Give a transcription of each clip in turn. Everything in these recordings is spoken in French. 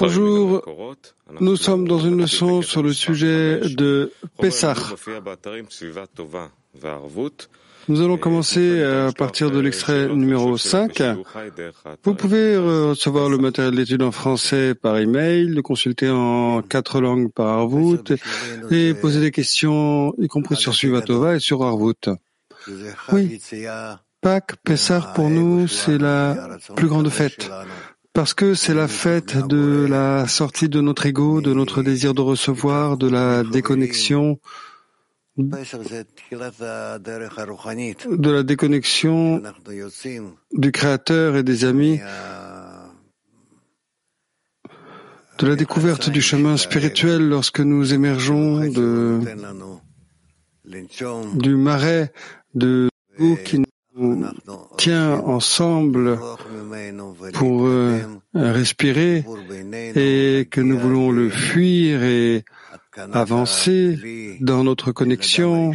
Bonjour, nous sommes dans une leçon sur le sujet de Pessah. Nous allons commencer à partir de l'extrait numéro 5. Vous pouvez recevoir le matériel d'étude en français par email, le consulter en quatre langues par Arvout et poser des questions, y compris sur Suvatova et sur Arvout. Oui. Pâques, Pessah pour nous, c'est la plus grande fête. Parce que c'est la fête de la sortie de notre ego, de notre désir de recevoir, de la déconnexion, de la déconnexion du Créateur et des amis, de la découverte du chemin spirituel lorsque nous émergeons de, du marais de qui nous tient ensemble pour euh, respirer et que nous voulons le fuir et avancer dans notre connexion,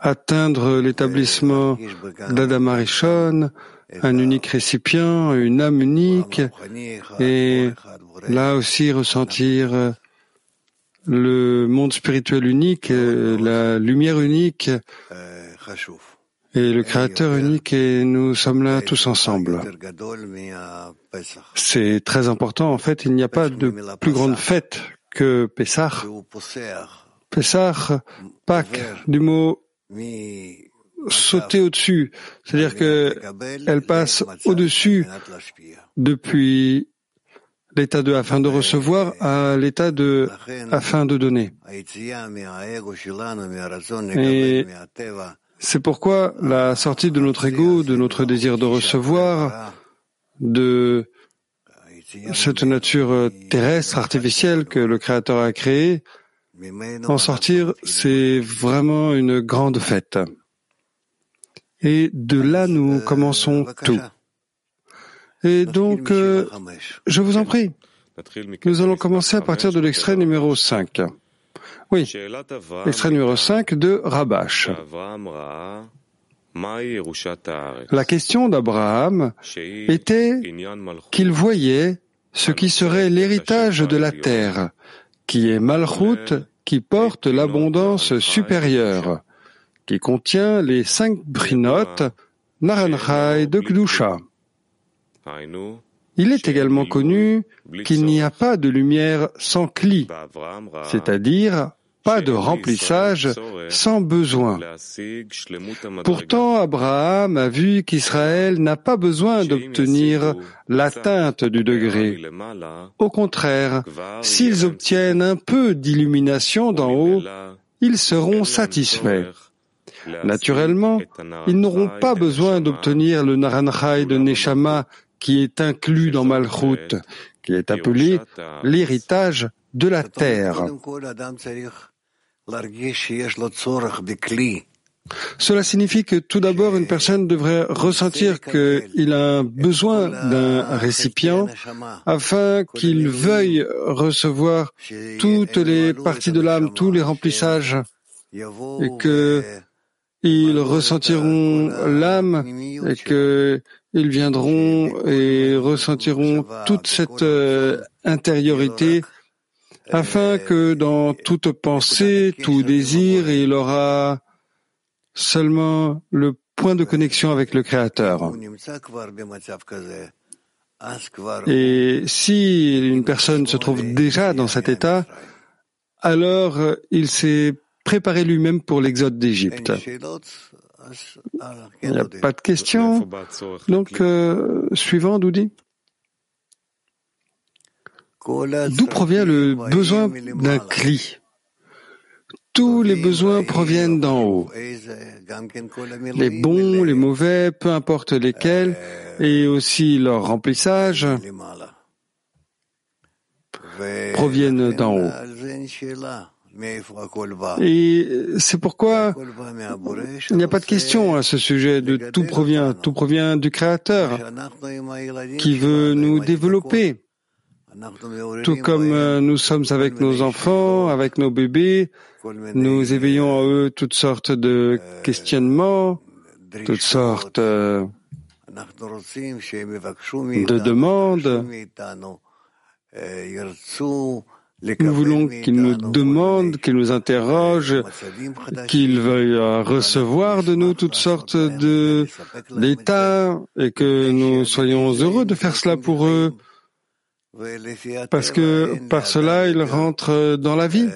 atteindre l'établissement d'Adam Arishon, un unique récipient, une âme unique, et là aussi ressentir le monde spirituel unique, la lumière unique. Et le Créateur unique et nous sommes là tous ensemble. C'est très important. En fait, il n'y a pas de plus grande fête que Pessah. Pessah, Pâques, du mot sauter au-dessus. C'est-à-dire que elle passe au-dessus depuis l'état de afin de recevoir à l'état de afin de donner. Et c'est pourquoi la sortie de notre ego, de notre désir de recevoir, de cette nature terrestre, artificielle que le Créateur a créée, en sortir, c'est vraiment une grande fête. Et de là, nous commençons tout. Et donc, euh, je vous en prie, nous allons commencer à partir de l'extrait numéro 5. Oui, l'extrait numéro 5 de Rabash. La question d'Abraham était qu'il voyait ce qui serait l'héritage de la terre, qui est Malchut, qui porte l'abondance supérieure, qui contient les cinq brinotes Naranchai de Kdusha. Il est également connu qu'il n'y a pas de lumière sans cli, c'est-à-dire pas de remplissage sans besoin. Pourtant, Abraham a vu qu'Israël n'a pas besoin d'obtenir l'atteinte du degré. Au contraire, s'ils obtiennent un peu d'illumination d'en haut, ils seront satisfaits. Naturellement, ils n'auront pas besoin d'obtenir le Naranchai de Neshama qui est inclus dans Malchut, qui est appelé l'héritage de la terre. Cela signifie que tout d'abord une personne devrait ressentir qu'il a besoin d'un récipient afin qu'il veuille recevoir toutes les parties de l'âme, tous les remplissages, et que ils ressentiront l'âme et que ils viendront et ressentiront toute cette euh, intériorité afin que dans toute pensée, tout désir, il aura seulement le point de connexion avec le Créateur. Et si une personne se trouve déjà dans cet état, alors il s'est préparé lui-même pour l'exode d'Égypte. Il n'y a pas de question. Donc, euh, suivant, Doudi. D'où provient le besoin d'un cli? Tous les besoins proviennent d'en haut. Les bons, les mauvais, peu importe lesquels, et aussi leur remplissage proviennent d'en haut. Et c'est pourquoi il n'y a pas de question à ce sujet. De tout provient, tout provient du Créateur qui veut nous développer. Tout comme euh, nous sommes avec nos enfants, avec nos bébés, nous éveillons à eux toutes sortes de questionnements, toutes sortes de demandes. Nous voulons qu'ils nous demandent, qu'ils nous interrogent, qu'ils veuillent recevoir de nous toutes sortes de d'états et que nous soyons heureux de faire cela pour eux. Parce que par cela, ils rentrent dans la vie.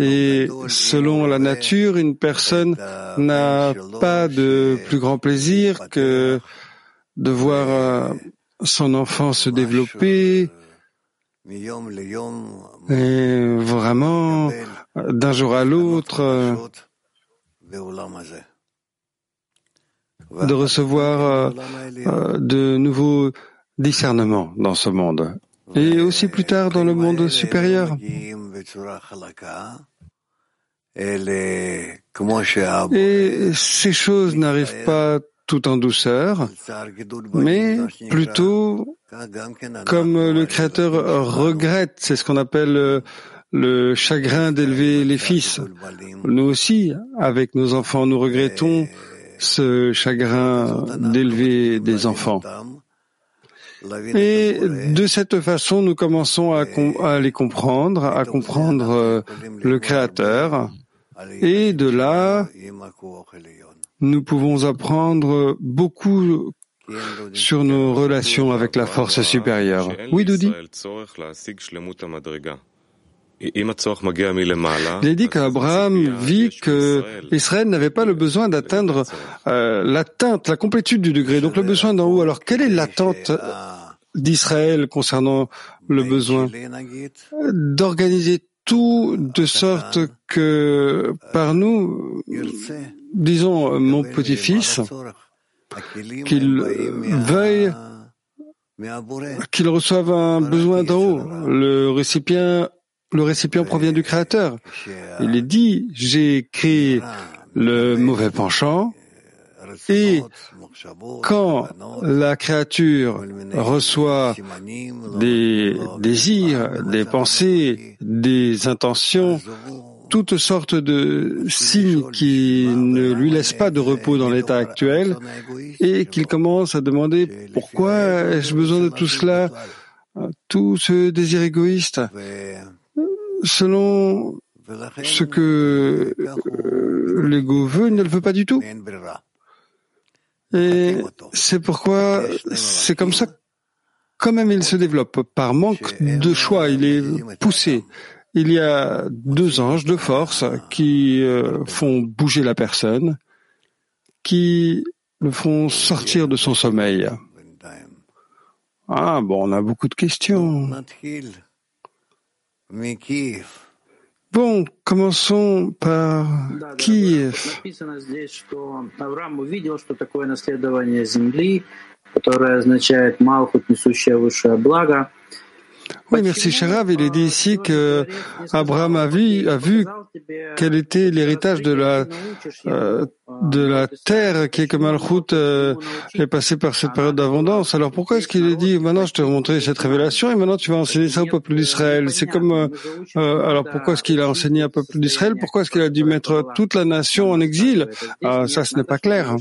Et selon la nature, une personne n'a pas de plus grand plaisir que de voir euh, son enfant se développer, et vraiment, d'un jour à l'autre, de recevoir euh, de nouveaux discernements dans ce monde. Et aussi plus tard dans le monde supérieur. Et ces choses n'arrivent pas tout en douceur, mais plutôt comme le Créateur regrette, c'est ce qu'on appelle euh, le chagrin d'élever les fils. Nous aussi, avec nos enfants, nous regrettons ce chagrin d'élever des enfants. Et de cette façon, nous commençons à, à les comprendre, à comprendre euh, le Créateur. Et de là, nous pouvons apprendre beaucoup sur nos relations avec la force supérieure. Oui, Doudi il est dit qu'Abraham vit que Israël n'avait pas le besoin d'atteindre euh, l'atteinte, la complétude du degré, donc le besoin d'en haut. Alors, quelle est l'attente d'Israël concernant le besoin D'organiser tout de sorte que par nous, disons, mon petit-fils, qu'il veuille qu'il reçoive un besoin d'en haut. Le récipient, le récipient provient du Créateur. Il est dit, j'ai créé le mauvais penchant et quand la créature reçoit des désirs, des pensées, des intentions, toutes sortes de signes qui ne lui laissent pas de repos dans l'état actuel et qu'il commence à demander pourquoi ai-je besoin de tout cela, tout ce désir égoïste, selon ce que euh, l'ego veut, il ne le veut pas du tout. Et c'est pourquoi c'est comme ça, quand même il se développe. Par manque de choix, il est poussé il y a deux anges de force qui euh, font bouger la personne, qui le font sortir de son sommeil. Ah bon, on a beaucoup de questions. Bon, commençons par Kiev. Oui, merci Sharav. Il est dit ici que Abraham a vu, a vu quel était l'héritage de la euh, de la terre qui est comme Malchut euh, est passé par cette période d'abondance. Alors pourquoi est-ce qu'il est dit maintenant je te montrer cette révélation et maintenant tu vas enseigner ça au peuple d'Israël? C'est comme euh, alors pourquoi est-ce qu'il a enseigné au peuple d'Israël? Pourquoi est-ce qu'il a dû mettre toute la nation en exil? Ah, Ça, ce n'est pas clair.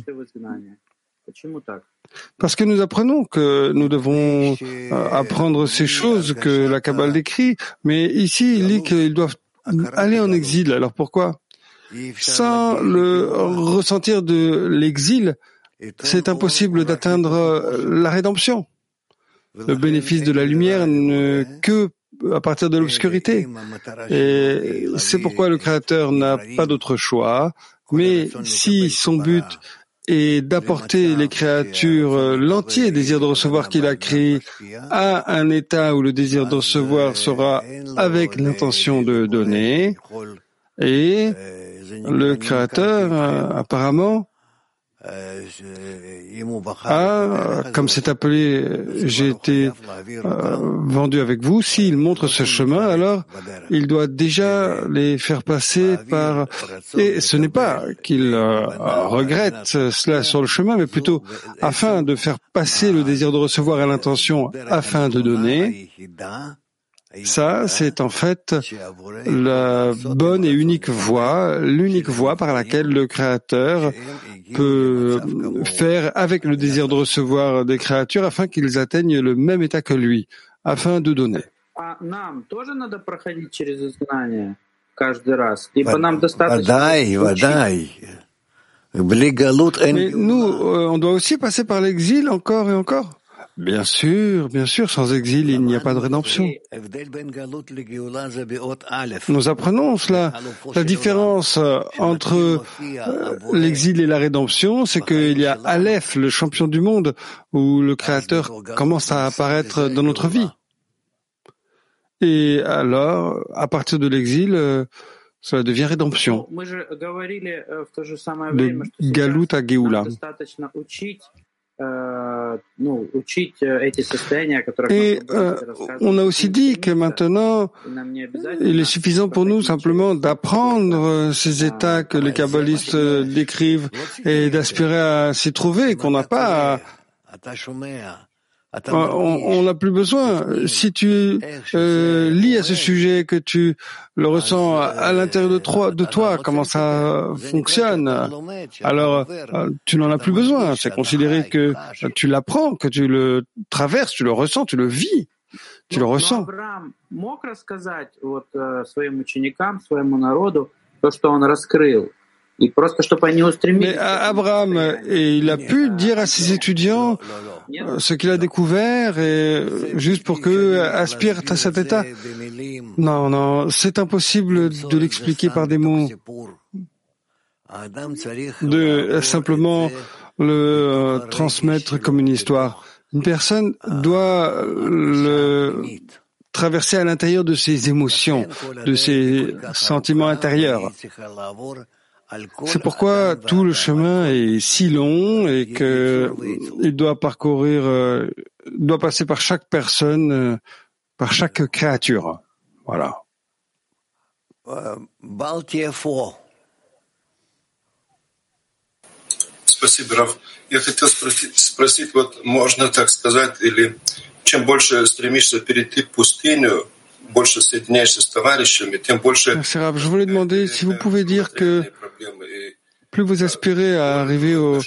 Parce que nous apprenons que nous devons euh, apprendre ces choses que la Kabbale décrit, mais ici il dit qu'ils doivent aller en exil. Alors pourquoi? Sans le ressentir de l'exil, c'est impossible d'atteindre la rédemption. Le bénéfice de la lumière ne que à partir de l'obscurité. Et c'est pourquoi le Créateur n'a pas d'autre choix. Mais si son but et d'apporter les créatures euh, l'entier désir de recevoir qu'il a créé à un état où le désir de recevoir sera avec l'intention de donner. Et le créateur euh, apparemment ah, comme c'est appelé, j'ai été euh, vendu avec vous. S'il montre ce chemin, alors il doit déjà les faire passer par. Et ce n'est pas qu'il euh, regrette cela sur le chemin, mais plutôt afin de faire passer le désir de recevoir à l'intention, afin de donner. Ça, c'est en fait la bonne et unique voie, l'unique voie par laquelle le Créateur peut faire avec le désir de recevoir des créatures afin qu'ils atteignent le même état que lui, afin de donner. Mais nous, on doit aussi passer par l'exil encore et encore. Bien sûr, bien sûr, sans exil, il n'y a pas de rédemption. Nous apprenons cela. La différence euh, entre euh, l'exil et la rédemption, c'est qu'il y a Aleph, le champion du monde, où le Créateur commence à apparaître dans notre vie. Et alors, à partir de l'exil, euh, cela devient rédemption. De Galut à Géoula. Euh, Et euh, on a aussi dit que maintenant, il est suffisant pour nous simplement d'apprendre ces états que les kabbalistes décrivent et d'aspirer à s'y trouver, qu'on n'a pas à, on n'a plus besoin. Si tu euh, lis à ce sujet, que tu le ressens à, l'intérieur de toi, de toi, comment ça fonctionne, alors euh, tu n'en as plus besoin. C'est considéré que tu l'apprends, que tu le traverses, tu le ressens, tu le vis, tu le ressens. Mais Abraham, et il a pu dire à ses étudiants ce qu'il a découvert et juste pour qu'eux aspirent à cet état. Non, non, c'est impossible de l'expliquer par des mots, de simplement le euh, transmettre comme une histoire. Une personne doit le traverser à l'intérieur de ses émotions, de ses sentiments intérieurs. C'est pourquoi tout le chemin est si long et qu'il doit parcourir, euh, doit passer par chaque personne, euh, par chaque créature. Voilà. Спасибо, Раф. Я хотел спросить, спросить, вот можно так сказать, или чем больше стремишься перейти пустыню, je voulais demander si vous pouvez dire que plus vous aspirez à arriver au,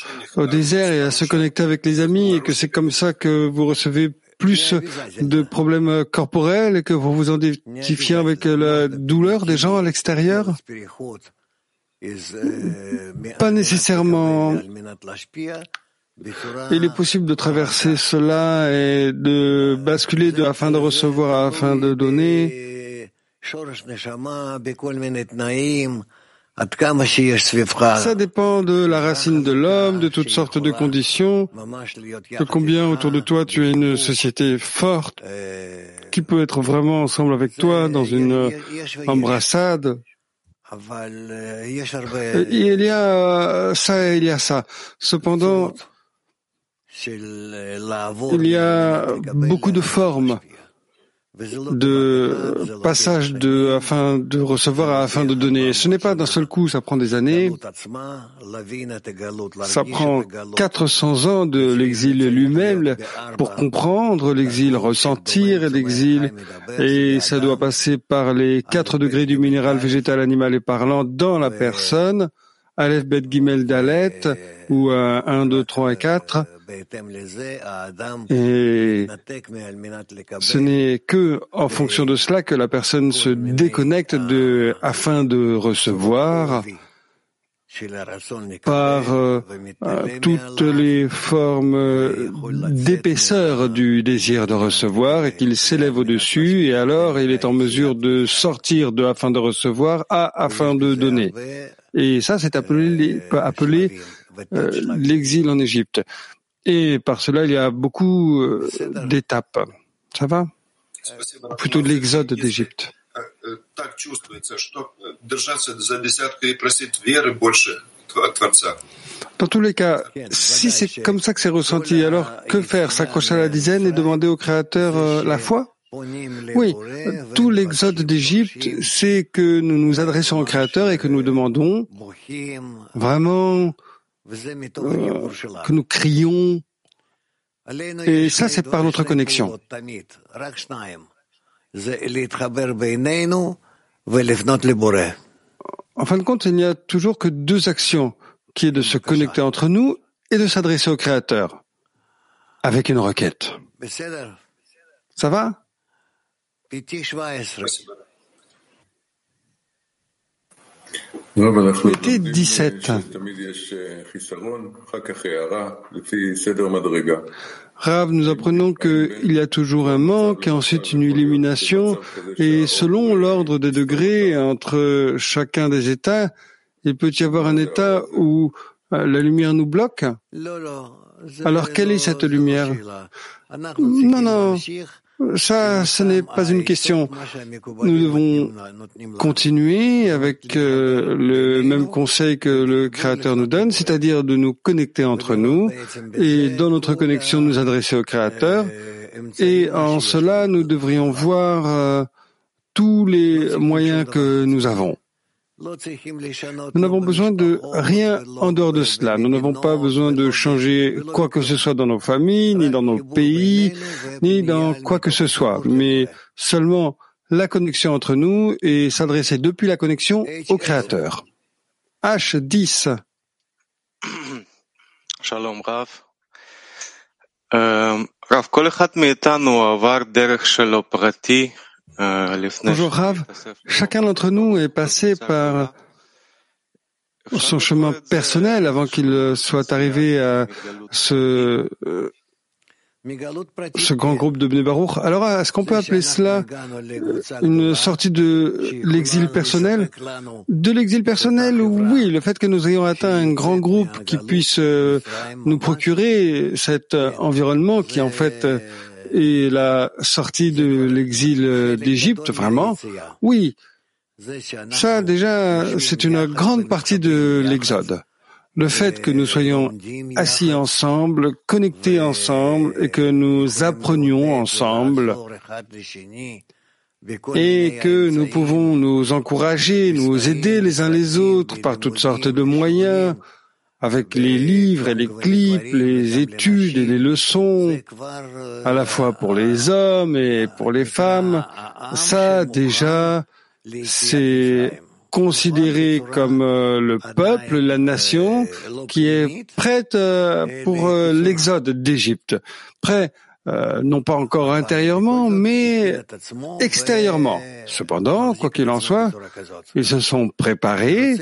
désert et à se connecter avec les amis et que c'est comme ça que vous recevez plus de problèmes corporels et que vous vous identifiez avec la douleur des gens à l'extérieur? Pas nécessairement. Il est possible de traverser cela et de basculer de, afin de recevoir, afin de donner. Ça dépend de la racine de l'homme, de toutes sortes de conditions, de combien autour de toi tu es une société forte, qui peut être vraiment ensemble avec toi dans une embrassade. Il y a ça et il y a ça. Cependant, il y a beaucoup de formes de passage de afin de recevoir afin de donner. Ce n'est pas d'un seul coup, ça prend des années. Ça prend 400 ans de l'exil lui-même pour comprendre l'exil, ressentir l'exil, et ça doit passer par les quatre degrés du minéral végétal, animal et parlant dans la personne, Aleph, Bet, Gimel, Dalet, ou 1, 2, 3 et 4, et ce n'est que en fonction de cela que la personne se déconnecte de, afin de recevoir par euh, toutes les formes d'épaisseur du désir de recevoir et qu'il s'élève au-dessus et alors il est en mesure de sortir de afin de recevoir à afin de donner. Et ça, c'est appelé, appelé euh, l'exil en Égypte. Et par cela, il y a beaucoup euh, d'étapes. Ça va? Plutôt de l'exode d'Égypte. Dans tous les cas, si c'est comme ça que c'est ressenti, alors que faire S'accrocher à la dizaine et demander au Créateur euh, la foi? Oui, tout l'exode d'Égypte, c'est que nous nous adressons au Créateur et que nous demandons vraiment euh, que nous crions. Et ça, c'est par notre connexion. En fin de compte, il n'y a toujours que deux actions, qui est de se connecter entre nous et de s'adresser au Créateur, avec une requête. Ça va Été 17. Rav, nous apprenons qu'il y a toujours un manque et ensuite une illumination et selon l'ordre des degrés entre chacun des états, il peut y avoir un état où euh, la lumière nous bloque. Alors quelle est cette lumière? Non, non, ça, ce n'est pas une question. Nous devons continuer avec euh, le même conseil que le Créateur nous donne, c'est-à-dire de nous connecter entre nous et dans notre connexion nous adresser au Créateur. Et en cela, nous devrions voir euh, tous les moyens que nous avons. Nous n'avons besoin de rien en dehors de cela. Nous n'avons pas besoin de changer quoi que ce soit dans nos familles, ni dans nos pays, ni dans quoi que ce soit, mais seulement la connexion entre nous et s'adresser depuis la connexion au Créateur. H10. Shalom Rav. Euh, Rav, Bonjour Rav, chacun d'entre nous est passé par son chemin personnel avant qu'il soit arrivé à ce, euh, ce grand groupe de Bnei Baruch. Alors, est-ce qu'on peut appeler cela une sortie de l'exil personnel De l'exil personnel, oui, le fait que nous ayons atteint un grand groupe qui puisse euh, nous procurer cet environnement qui en fait et la sortie de l'exil d'Égypte, vraiment, oui, ça déjà, c'est une grande partie de l'Exode. Le fait que nous soyons assis ensemble, connectés ensemble et que nous apprenions ensemble et que nous pouvons nous encourager, nous aider les uns les autres par toutes sortes de moyens, avec les livres et les clips, les études et les leçons, à la fois pour les hommes et pour les femmes, ça déjà, c'est considéré comme euh, le peuple, la nation qui est prête euh, pour euh, l'exode d'Égypte, prêt euh, non pas encore intérieurement, mais extérieurement. Cependant, quoi qu'il en soit, ils se sont préparés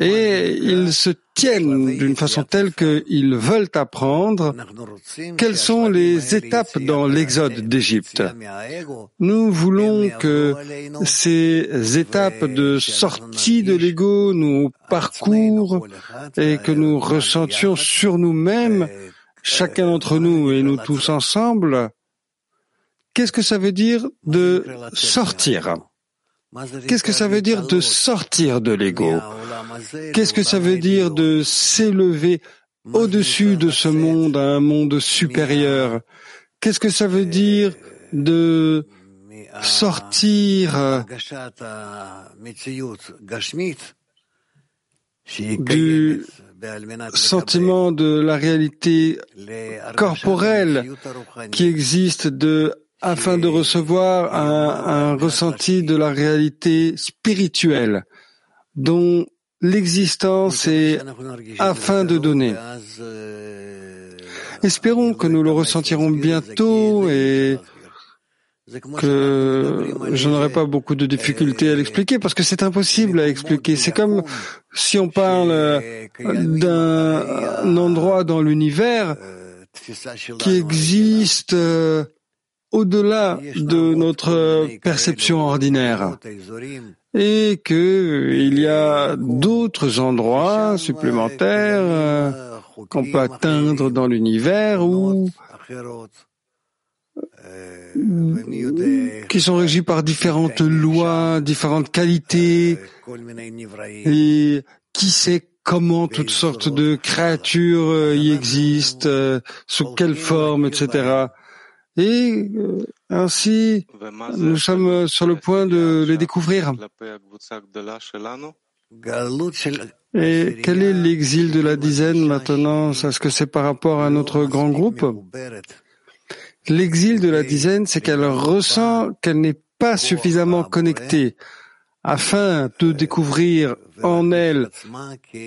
et ils se tiennent d'une façon telle qu'ils veulent apprendre quelles sont les étapes dans l'exode d'Égypte. Nous voulons que ces étapes de sortie de l'ego nous parcourent et que nous ressentions sur nous-mêmes chacun d'entre nous et nous tous ensemble, qu'est-ce que ça veut dire de sortir? Qu'est-ce que ça veut dire de sortir de l'ego? Qu'est-ce que ça veut dire de s'élever au-dessus de ce monde à un monde supérieur? Qu'est-ce que ça veut dire de sortir? Du sentiment de la réalité corporelle qui existe de, afin de recevoir un, un ressenti de la réalité spirituelle dont l'existence est afin de donner. Espérons que nous le ressentirons bientôt et que je n'aurai pas beaucoup de difficultés à l'expliquer parce que c'est impossible à expliquer. C'est comme si on parle d'un endroit dans l'univers qui existe euh, au-delà de notre perception ordinaire. et qu'il y a d'autres endroits supplémentaires euh, qu'on peut atteindre dans l'univers où qui sont régis par différentes lois, différentes qualités, et qui sait comment toutes sortes de créatures euh, y existent, euh, sous quelle forme, etc. Et euh, ainsi, nous sommes sur le point de les découvrir. Et quel est l'exil de la dizaine maintenant? Est-ce que c'est par rapport à notre grand groupe? L'exil de la dizaine, c'est qu'elle ressent qu'elle n'est pas suffisamment connectée afin de découvrir en elle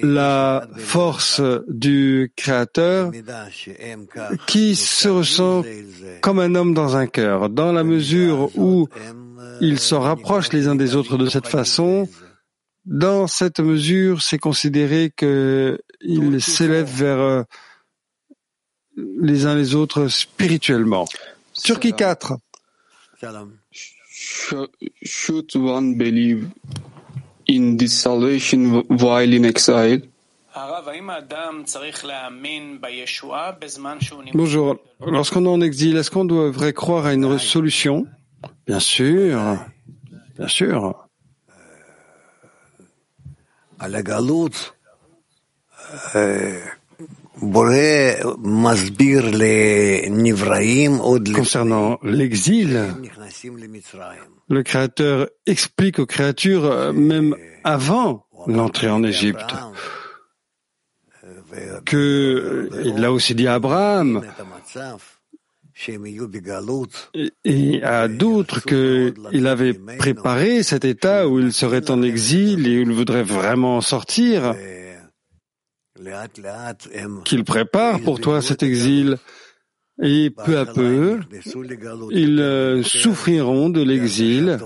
la force du Créateur qui se ressent comme un homme dans un cœur. Dans la mesure où ils se rapprochent les uns des autres de cette façon, dans cette mesure, c'est considéré qu'ils s'élèvent vers euh, les uns les autres spirituellement. Turquie 4. Should one believe in this salvation while in exile? Bonjour. Lorsqu'on est en exil, est-ce qu'on devrait croire à une solution? Bien sûr. Bien sûr. Concernant l'exil, le Créateur explique aux créatures, euh, même avant l'entrée en Égypte, que il l'a aussi dit à Abraham et à d'autres qu'il avait préparé cet état où il serait en exil et où il voudrait vraiment sortir qu'il prépare pour toi cet exil. Et peu à peu, ils euh, souffriront de l'exil.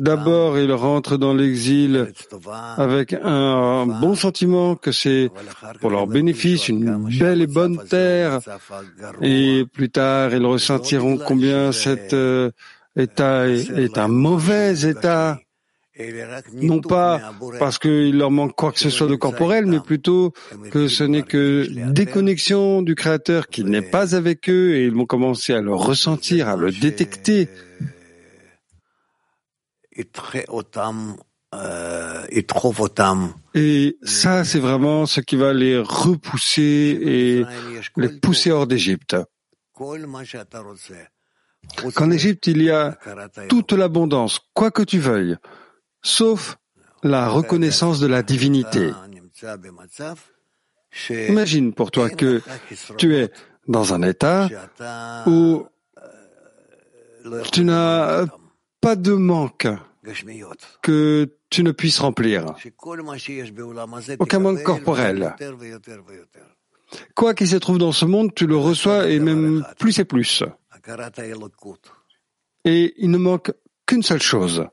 D'abord, ils rentrent dans l'exil avec un bon sentiment que c'est pour leur bénéfice une belle et bonne terre. Et plus tard, ils ressentiront combien cet euh, état est un mauvais état non pas parce qu'il leur manque quoi que ce soit de corporel, mais plutôt que ce n'est que déconnexion du Créateur qui n'est pas avec eux et ils vont commencer à le ressentir, à le détecter. Et ça, c'est vraiment ce qui va les repousser et les pousser hors d'Égypte. Qu'en Égypte, il y a toute l'abondance, quoi que tu veuilles sauf la reconnaissance de la divinité. Imagine pour toi que tu es dans un état où tu n'as pas de manque que tu ne puisses remplir. Aucun manque corporel. Quoi qu'il se trouve dans ce monde, tu le reçois et même plus et plus. Et il ne manque qu'une seule chose,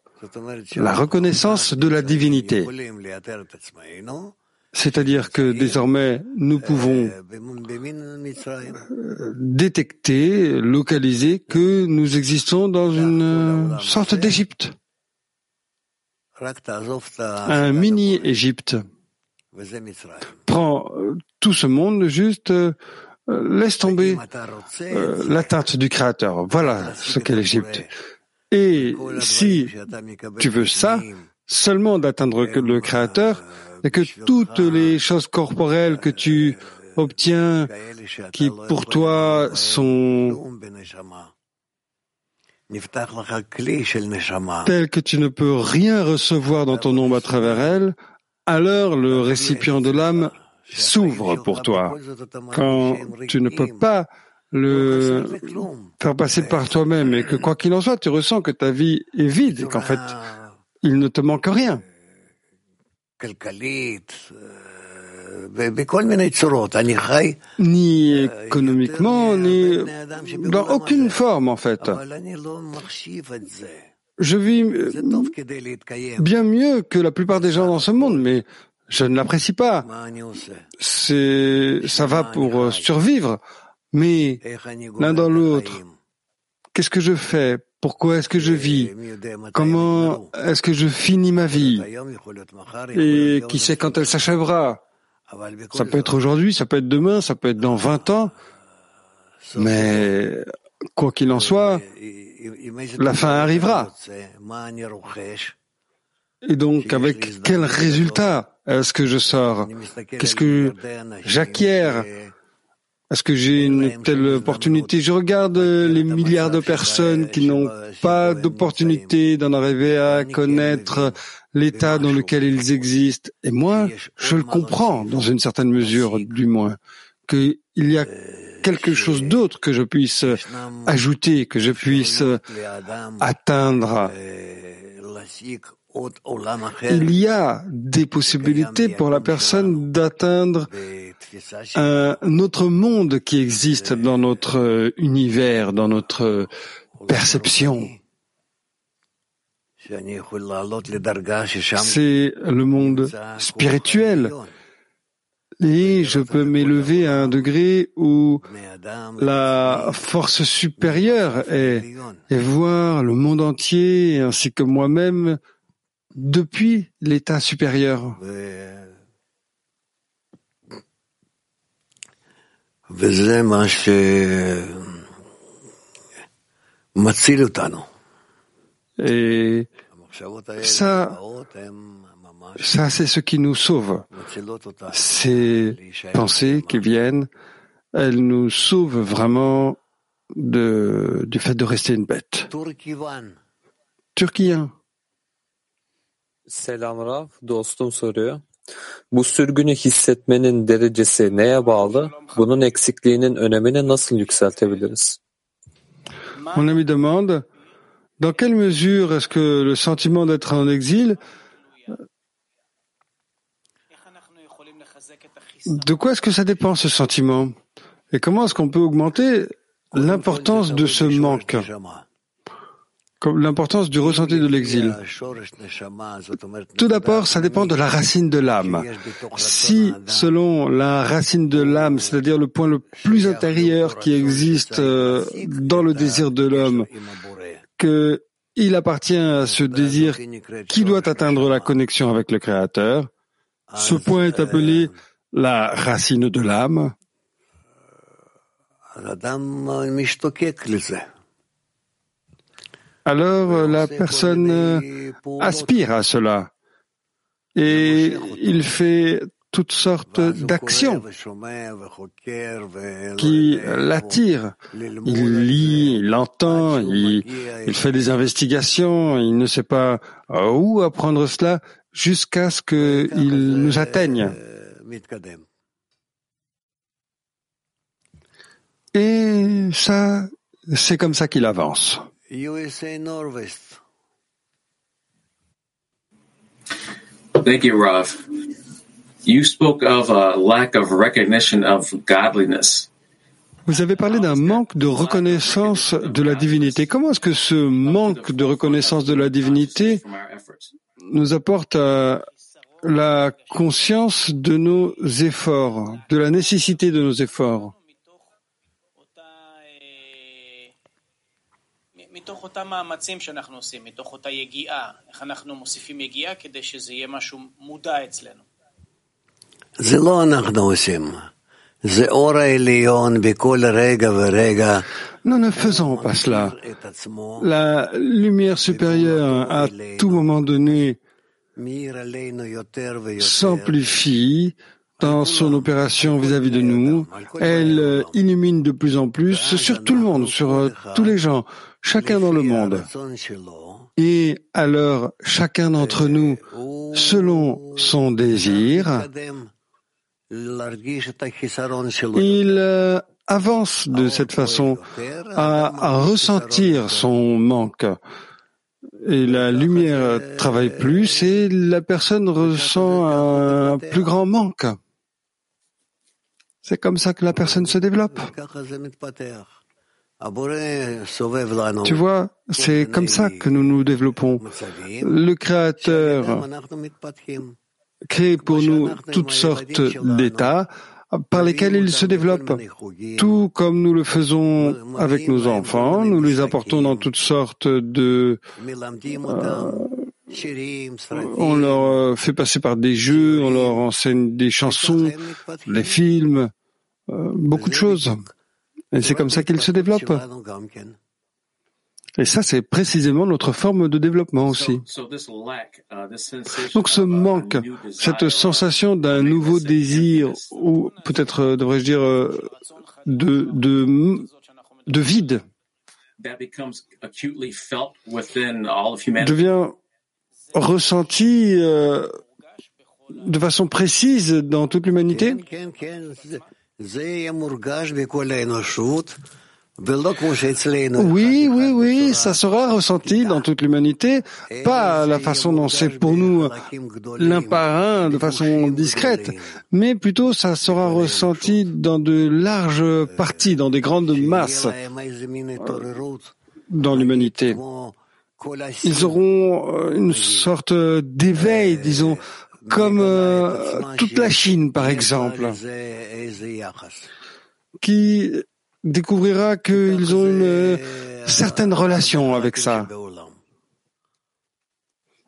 la reconnaissance de la divinité. C'est-à-dire que désormais, nous pouvons détecter, localiser que nous existons dans une sorte d'Égypte, un mini-Égypte. Prends tout ce monde, juste laisse tomber l'atteinte du Créateur. Voilà ce qu'est l'Égypte. Et si tu veux ça, seulement d'atteindre le Créateur, et que toutes les choses corporelles que tu obtiens, qui pour toi sont telles que tu ne peux rien recevoir dans ton ombre à travers elles, alors le récipient de l'âme s'ouvre pour toi. Quand tu ne peux pas le faire passer par toi-même et que quoi qu'il en soit, tu ressens que ta vie est vide et qu'en fait, il ne te manque rien. Ni économiquement, ni dans aucune forme en fait. Je vis bien mieux que la plupart des gens dans ce monde, mais je ne l'apprécie pas. C'est, ça va pour survivre. Mais l'un dans l'autre, qu'est-ce que je fais? Pourquoi est-ce que je vis? Comment est-ce que je finis ma vie? Et qui sait quand elle s'achèvera? Ça peut être aujourd'hui, ça peut être demain, ça peut être dans 20 ans. Mais quoi qu'il en soit, la fin arrivera. Et donc, avec quel résultat est-ce que je sors? Qu'est-ce que j'acquiers? Est-ce que j'ai une telle opportunité? Je regarde les milliards de personnes qui n'ont pas d'opportunité d'en arriver à connaître l'état dans lequel ils existent. Et moi, je le comprends, dans une certaine mesure du moins, qu'il y a quelque chose d'autre que je puisse ajouter, que je puisse atteindre. Il y a des possibilités pour la personne d'atteindre un autre monde qui existe dans notre univers, dans notre perception. C'est le monde spirituel. Et je peux m'élever à un degré où la force supérieure est et voir le monde entier ainsi que moi-même depuis l'état supérieur. Et ça, ça c'est ce qui nous sauve. Ces pensées qui viennent, elles nous sauvent vraiment de, du fait de rester une bête. Turquien. Mon ami demande, dans quelle mesure est-ce que le sentiment d'être en exil, de quoi est-ce que ça dépend ce sentiment? Et comment est-ce qu'on peut augmenter l'importance de ce manque? L'importance du ressenti de l'exil. Tout d'abord, ça dépend de la racine de l'âme. Si, selon la racine de l'âme, c'est-à-dire le point le plus intérieur qui existe euh, dans le désir de l'homme, que il appartient à ce désir qui doit atteindre la connexion avec le Créateur, ce point est appelé la racine de l'âme alors euh, la personne euh, aspire à cela et il fait toutes sortes d'actions qui l'attirent. Il lit, il entend, il, il, fait des investigations, il ne sait pas euh, où apprendre cela jusqu'à ce qu'il nous atteigne. Et ça, c'est comme ça qu'il avance. USA. Thank you, Rav. You spoke of a lack of recognition of godliness. Vous avez parlé d'un manque de reconnaissance de la divinité. Comment est-ce que ce manque de reconnaissance de la divinité nous apporte à la conscience de nos efforts, de la nécessité de nos efforts? מתוך אותם מאמצים שאנחנו עושים, מתוך אותה יגיעה, איך אנחנו מוסיפים יגיעה כדי שזה יהיה משהו מודע אצלנו. זה לא אנחנו עושים. זה אור העליון בכל רגע ורגע. Nous ne faisons pas cela. La lumière supérieure, à tout moment donné, s'amplifie dans son opération vis-à-vis -vis de nous. Elle illumine de plus en plus sur tout le monde, sur tous les gens, chacun dans le monde. Et alors, chacun d'entre nous, selon son désir, il euh, avance de cette façon à, ressentir son manque. Et la lumière travaille plus et la personne ressent un plus grand manque. C'est comme ça que la personne se développe. Tu vois, c'est comme ça que nous nous développons. Le Créateur crée pour nous toutes sortes d'états par lesquels il se développe. Tout comme nous le faisons avec nos enfants, nous les apportons dans toutes sortes de... Euh, on leur fait passer par des jeux, on leur enseigne des chansons, des films, euh, beaucoup de choses. Et c'est comme ça qu'il se développe. Et ça, c'est précisément notre forme de développement aussi. Donc ce manque, cette sensation d'un nouveau désir, ou peut-être euh, devrais-je dire euh, de, de, de vide, devient ressenti euh, de façon précise dans toute l'humanité Oui, oui, oui, ça sera ressenti dans toute l'humanité, pas la façon dont c'est pour nous l'un par un, de façon discrète, mais plutôt ça sera ressenti dans de larges parties, dans des grandes masses. dans l'humanité. Ils auront euh, une sorte d'éveil, disons, comme euh, toute la Chine, par exemple, qui découvrira qu'ils ont une certaine relation avec ça.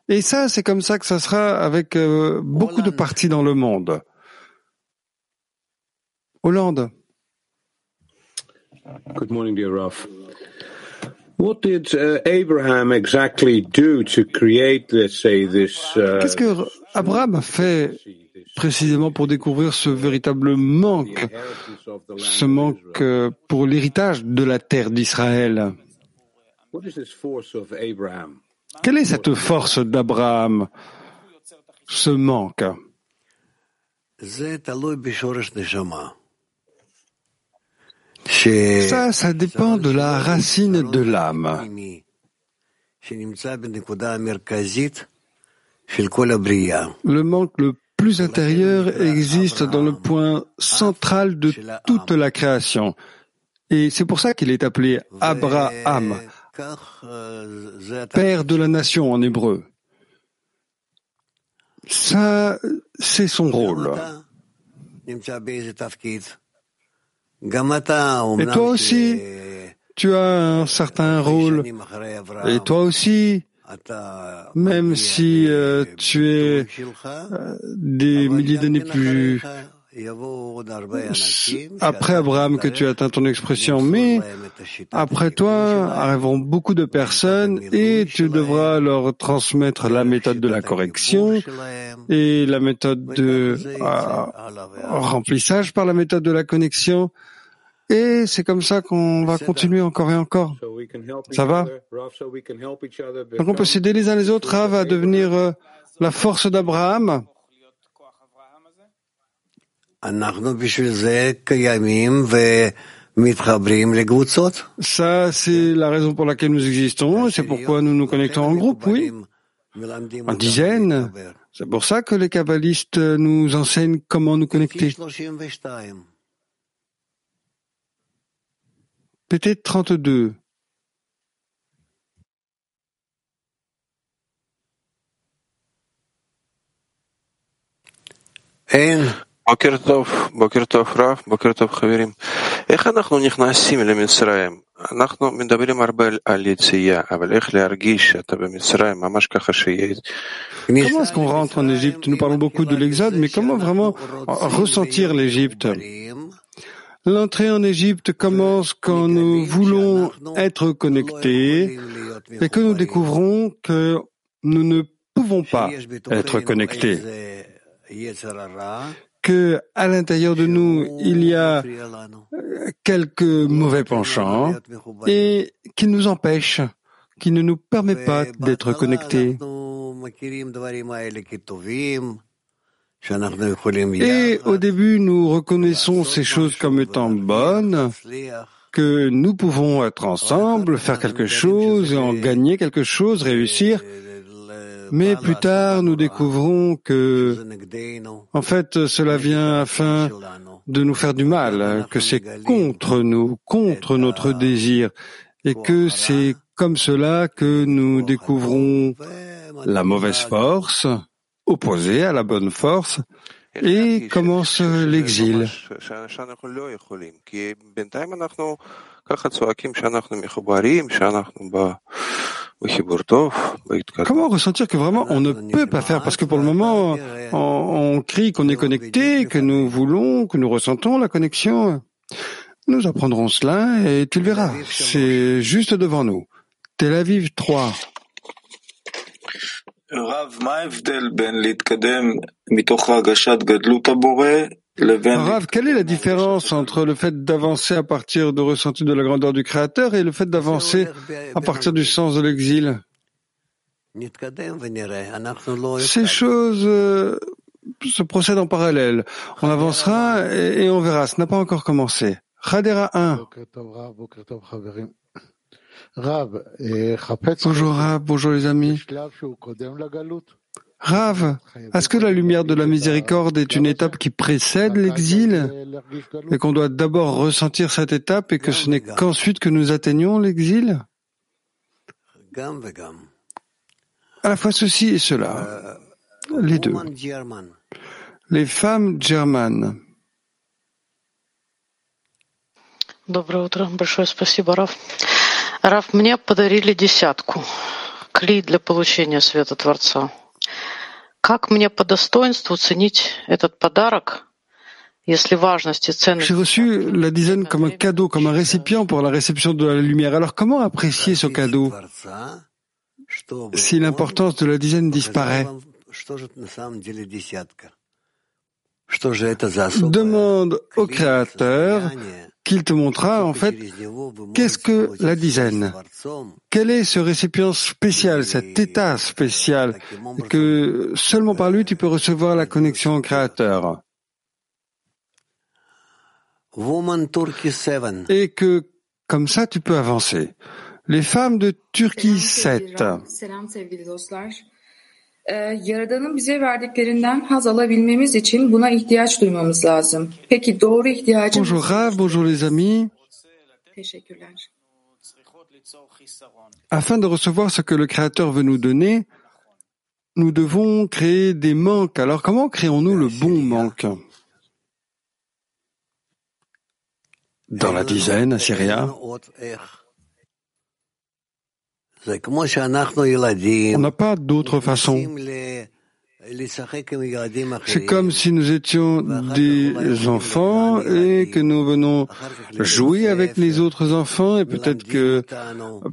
Et ça, c'est comme ça que ça sera avec euh, beaucoup de parties dans le monde. Hollande. Good morning, dear Ralph. What did uh, Abraham exactly do to create, let's say, this? Uh, Qu'est-ce que Abraham a fait précisément pour découvrir ce véritable manque, ce manque euh, pour l'héritage de la terre d'Israël Quelle est cette force d'Abraham, ce manque ça, ça dépend de la racine de l'âme. Le manque le plus intérieur existe dans le point central de toute la création. Et c'est pour ça qu'il est appelé Abraham, père de la nation en hébreu. Ça, c'est son rôle. Et toi aussi, tu as un certain rôle. Et toi aussi, même si euh, tu es euh, des milliers d'années plus après Abraham que tu atteins ton expression, mais après toi arriveront beaucoup de personnes et tu devras leur transmettre la méthode de la correction et la méthode de euh, remplissage par la méthode de la connexion et c'est comme ça qu'on va continuer encore et encore. Ça va Donc on peut s'aider les uns les autres, Rav, à devenir euh, la force d'Abraham. Ça, c'est la raison pour laquelle nous existons, c'est pourquoi nous nous connectons en groupe, oui, en dizaines. C'est pour ça que les kabbalistes nous enseignent comment nous connecter. נכנסים למצרים? אנחנו מדברים הרבה על יציאה, אבל איך להרגיש שאתה במצרים, ממש ככה שיהיה... Comment est-ce qu'on rentre en Égypte Nous parlons beaucoup de l'exode, mais comment vraiment ressentir l'Égypte L'entrée en Égypte commence quand nous voulons être connectés et que nous découvrons que nous ne pouvons pas être connectés. Que à l'intérieur de nous, il y a quelques mauvais penchants et qui nous empêchent, qui ne nous permettent pas d'être connectés. Et au début, nous reconnaissons ces choses comme étant bonnes, que nous pouvons être ensemble, faire quelque chose, en gagner quelque chose, réussir. Mais plus tard, nous découvrons que, en fait, cela vient afin de nous faire du mal, que c'est contre nous, contre notre désir, et que c'est comme cela que nous découvrons la mauvaise force, opposé à la bonne force et commence l'exil. Comment ressentir que vraiment on ne peut pas faire Parce que pour le moment, on, on crie qu'on est connecté, que nous voulons, que nous ressentons la connexion. Nous apprendrons cela et tu le verras. C'est juste devant nous. Tel Aviv 3. Rav, quelle est la différence entre le fait d'avancer à partir de ressenti de la grandeur du Créateur et le fait d'avancer à partir du sens de l'exil? Ces choses euh, se procède en parallèle. On avancera et, on verra. Ce n'a pas encore commencé. Khadera 1. Bonjour Rav, bonjour les amis. Rav, est-ce que la lumière de la miséricorde est une étape qui précède l'exil et qu'on doit d'abord ressentir cette étape et que ce n'est qu'ensuite que nous atteignons l'exil À la fois ceci et cela, les deux. Les femmes germanes. Доброе утро. Большое спасибо, Раф. Раф, мне подарили десятку. Клей для получения света Творца. Как мне по достоинству ценить этот подарок, если важность и ценность... J'ai reçu la dizaine comme un cadeau, comme un récipient pour la réception de la lumière. Alors comment apprécier ce cadeau si l'importance de la dizaine disparaît Demande au Créateur qu'il te montrera en fait qu'est-ce que la dizaine, quel est ce récipient spécial, cet état spécial, que seulement par lui tu peux recevoir la connexion au Créateur? Et que comme ça tu peux avancer. Les femmes de Turquie 7. Yaradan'ın bize verdiklerinden haz alabilmemiz için buna ihtiyaç duymamız lazım. Peki doğru ihtiyacımız... Bonjour Rav, bonjour les amis. Teşekkürler. Afin de recevoir ce que le Créateur veut nous donner, nous devons créer des manques. Alors comment créons-nous le bon manque? Dans la dizaine, Assyria, on n'a pas d'autre façon. C'est comme si nous étions des enfants et que nous venons jouer avec les autres enfants et peut-être que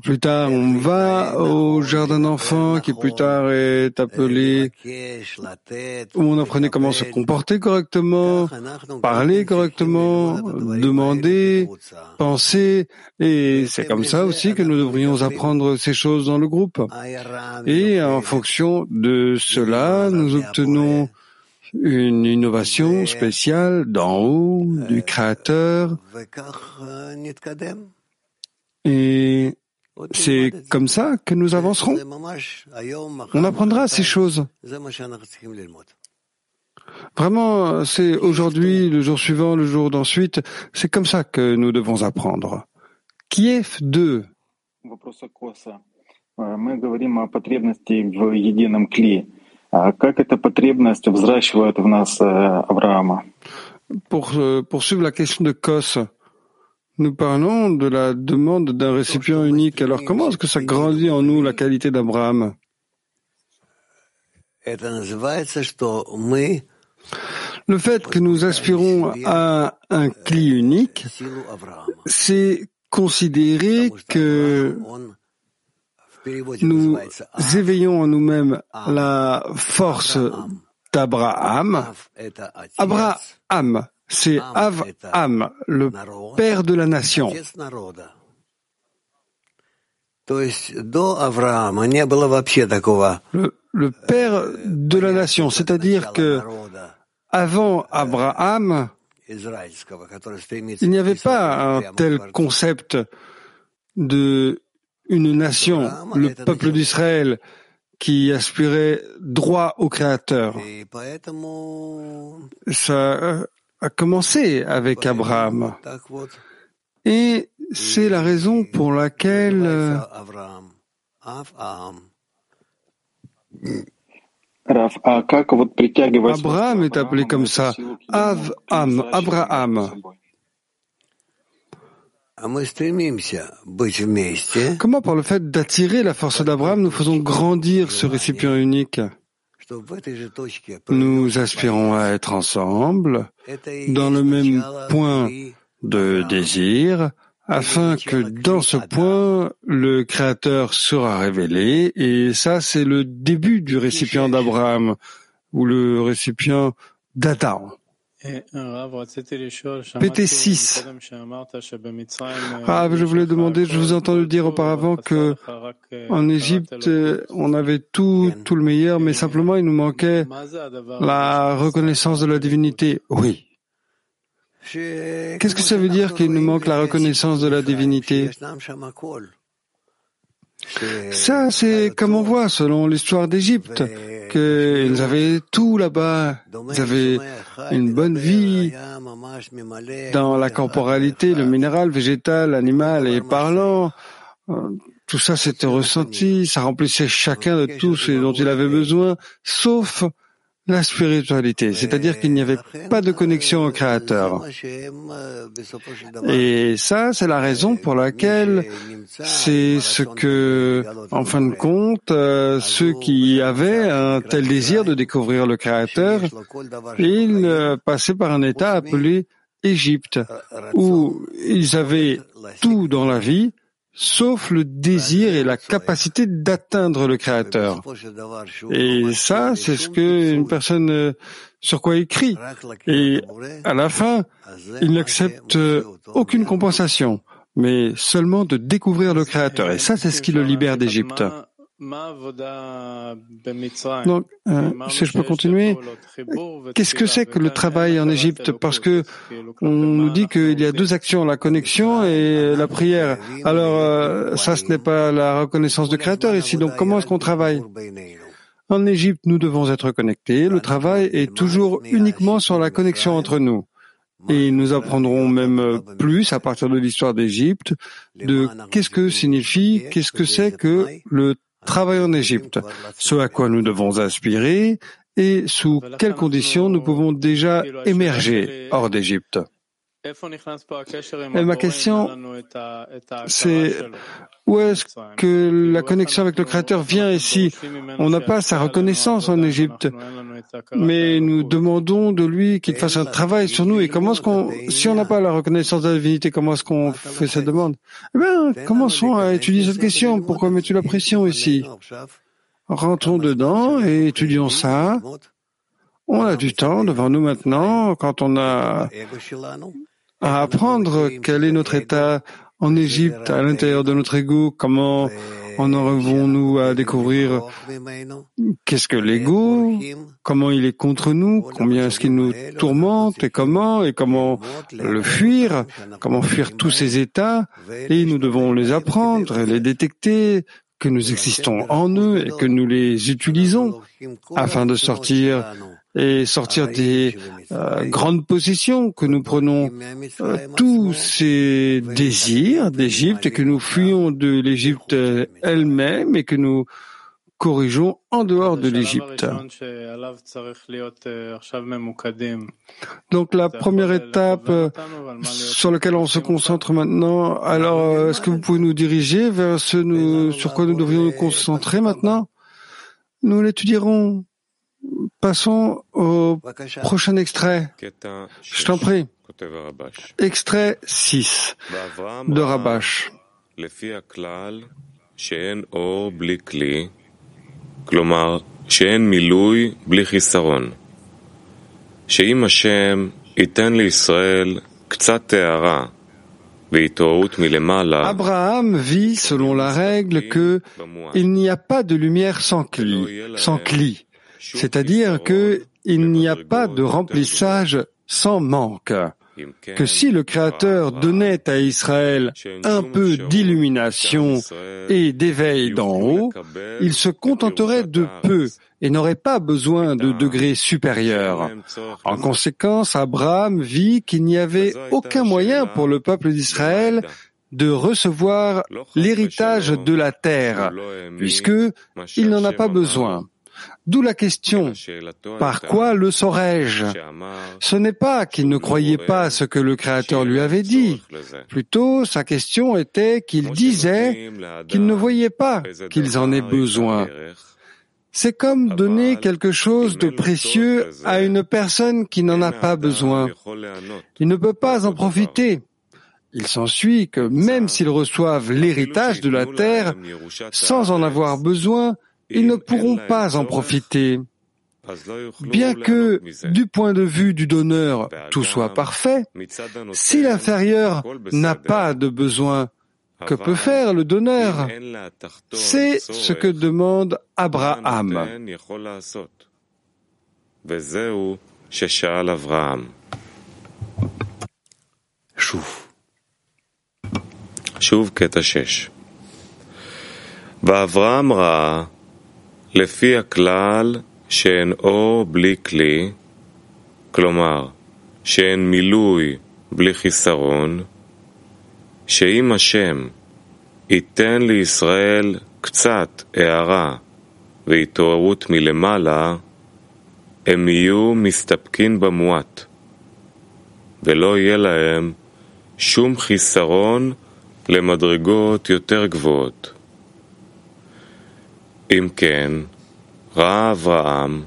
plus tard on va au jardin d'enfants qui plus tard est appelé où on apprenait comment se comporter correctement, parler correctement, demander, penser et c'est comme ça aussi que nous devrions apprendre ces choses dans le groupe. Et en fonction de cela, obtenons une innovation spéciale d'en haut, du Créateur. Et c'est comme ça que nous avancerons. On apprendra ces choses. Vraiment, c'est aujourd'hui, le jour suivant, le jour d'ensuite, c'est comme ça que nous devons apprendre. Kiev 2. Как эта потребность взращивает в нас Авраама? Pour poursuivre la question de Kos, nous parlons de la demande d'un récipient unique. Alors comment est-ce que ça grandit en nous la qualité d'Abraham Le fait que nous aspirons à un cli unique, c'est considérer que nous éveillons en nous-mêmes la force d'Abraham. Abraham, c'est Avram, le père de la nation. Le, père de la nation, c'est-à-dire que avant Abraham, il n'y avait pas un tel concept de une nation, le peuple d'Israël, qui aspirait droit au Créateur. Ça a commencé avec Abraham. Et c'est la raison pour laquelle euh, Abraham est appelé comme ça. Av-Am, Abraham. Comment par le fait d'attirer la force d'Abraham, nous faisons grandir ce récipient unique? Nous aspirons à être ensemble dans le même point de désir afin que dans ce point, le Créateur sera révélé. Et ça c'est le début du récipient d'Abraham ou le récipient d'Adam. PT 6. Rav, je voulais demander, je vous ai entendu dire auparavant que en Égypte, on avait tout, tout le meilleur, mais simplement il nous manquait la reconnaissance de la divinité. Oui. Qu'est-ce que ça veut dire qu'il nous manque la reconnaissance de la divinité Ça, c'est comme on voit selon l'histoire d'Égypte, qu'ils avaient tout là-bas, ils avaient une bonne vie dans la corporalité, le minéral, végétal, animal et parlant. Tout ça s'était ressenti, ça remplissait chacun de tout ce dont il avait besoin, sauf la spiritualité, c'est-à-dire qu'il n'y avait pas de connexion au Créateur. Et ça, c'est la raison pour laquelle c'est ce que, en fin de compte, euh, ceux qui avaient un tel désir de découvrir le Créateur, ils euh, passaient par un état appelé Égypte, où ils avaient tout dans la vie, sauf le désir et la capacité d'atteindre le Créateur. Et ça, c'est ce que une personne euh, sur quoi écrit. Et à la fin, il n'accepte aucune compensation, mais seulement de découvrir le Créateur. Et ça, c'est ce qui le libère d'Égypte. Donc, euh, si je peux continuer, qu'est-ce que c'est que le travail en Égypte? Parce que on nous dit qu'il y a deux actions, la connexion et la prière. Alors, euh, ça, ce n'est pas la reconnaissance du Créateur ici. Donc, comment est-ce qu'on travaille? En Égypte, nous devons être connectés. Le travail est toujours uniquement sur la connexion entre nous. Et nous apprendrons même plus à partir de l'histoire d'Égypte de qu'est-ce que signifie, qu'est-ce que c'est que le travail en Égypte, ce à quoi nous devons aspirer et sous quelles conditions nous pouvons déjà émerger hors d'Égypte. Et ma question, c'est où est-ce que la connexion avec le Créateur vient ici. On n'a pas sa reconnaissance en Égypte, mais nous demandons de lui qu'il fasse un travail sur nous. Et comment est-ce qu'on, si on n'a pas la reconnaissance de la divinité, comment est-ce qu'on fait cette demande? Eh bien, commençons à étudier cette question. Pourquoi mets-tu la pression ici? Rentrons dedans et étudions ça. On a du temps devant nous maintenant, quand on a à apprendre quel est notre état en Égypte, à l'intérieur de notre ego, comment en arrivons-nous à découvrir qu'est-ce que l'ego, comment il est contre nous, combien est-ce qu'il nous tourmente et comment, et comment le fuir, comment fuir tous ces états, et nous devons les apprendre les détecter, que nous existons en eux et que nous les utilisons afin de sortir et sortir des euh, grandes possessions, que nous prenons euh, tous ces désirs d'Égypte et que nous fuyons de l'Égypte elle-même et que nous corrigeons en dehors de l'Égypte. Donc la première étape euh, sur laquelle on se concentre maintenant, alors est-ce que vous pouvez nous diriger vers ce sur quoi nous devrions nous concentrer maintenant? Nous l'étudierons Passons au prochain extrait. Je t'en prie. Extrait 6 de Rabash. כלומר, שאין מילוי בלי חיסרון. שאם השם ייתן לישראל קצת טהרה Abraham vit selon la règle que il n'y a pas de lumière sans cli, sans cli. C'est-à-dire que il n'y a pas de remplissage sans manque. Que si le Créateur donnait à Israël un peu d'illumination et d'éveil d'en haut, il se contenterait de peu et n'aurait pas besoin de degrés supérieurs. En conséquence, Abraham vit qu'il n'y avait aucun moyen pour le peuple d'Israël de recevoir l'héritage de la terre, puisque il n'en a pas besoin. D'où la question, par quoi le saurais-je? Ce n'est pas qu'il ne croyait pas ce que le Créateur lui avait dit. Plutôt, sa question était qu'il disait qu'il ne voyait pas qu'ils en aient besoin. C'est comme donner quelque chose de précieux à une personne qui n'en a pas besoin. Il ne peut pas en profiter. Il s'ensuit que même s'ils reçoivent l'héritage de la terre, sans en avoir besoin, ils ne pourront pas en profiter. Bien que, du point de vue du donneur, tout soit parfait, si l'inférieur n'a pas de besoin, que peut faire le donneur? C'est ce que demande Abraham. לפי הכלל שאין אור בלי כלי, כלומר, שאין מילוי בלי חיסרון, שאם השם ייתן לישראל קצת הערה והתעוררות מלמעלה, הם יהיו מסתפקים במועט, ולא יהיה להם שום חיסרון למדרגות יותר גבוהות. אם כן, ראה אברהם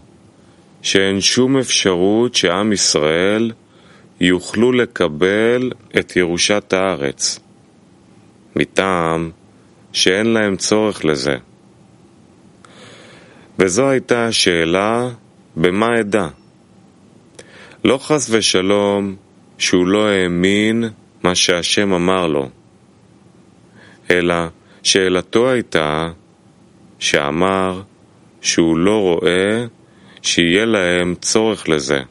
שאין שום אפשרות שעם ישראל יוכלו לקבל את ירושת הארץ, מטעם שאין להם צורך לזה. וזו הייתה השאלה במה אדע. לא חס ושלום שהוא לא האמין מה שהשם אמר לו, אלא שאלתו הייתה שאמר שהוא לא רואה שיהיה להם צורך לזה.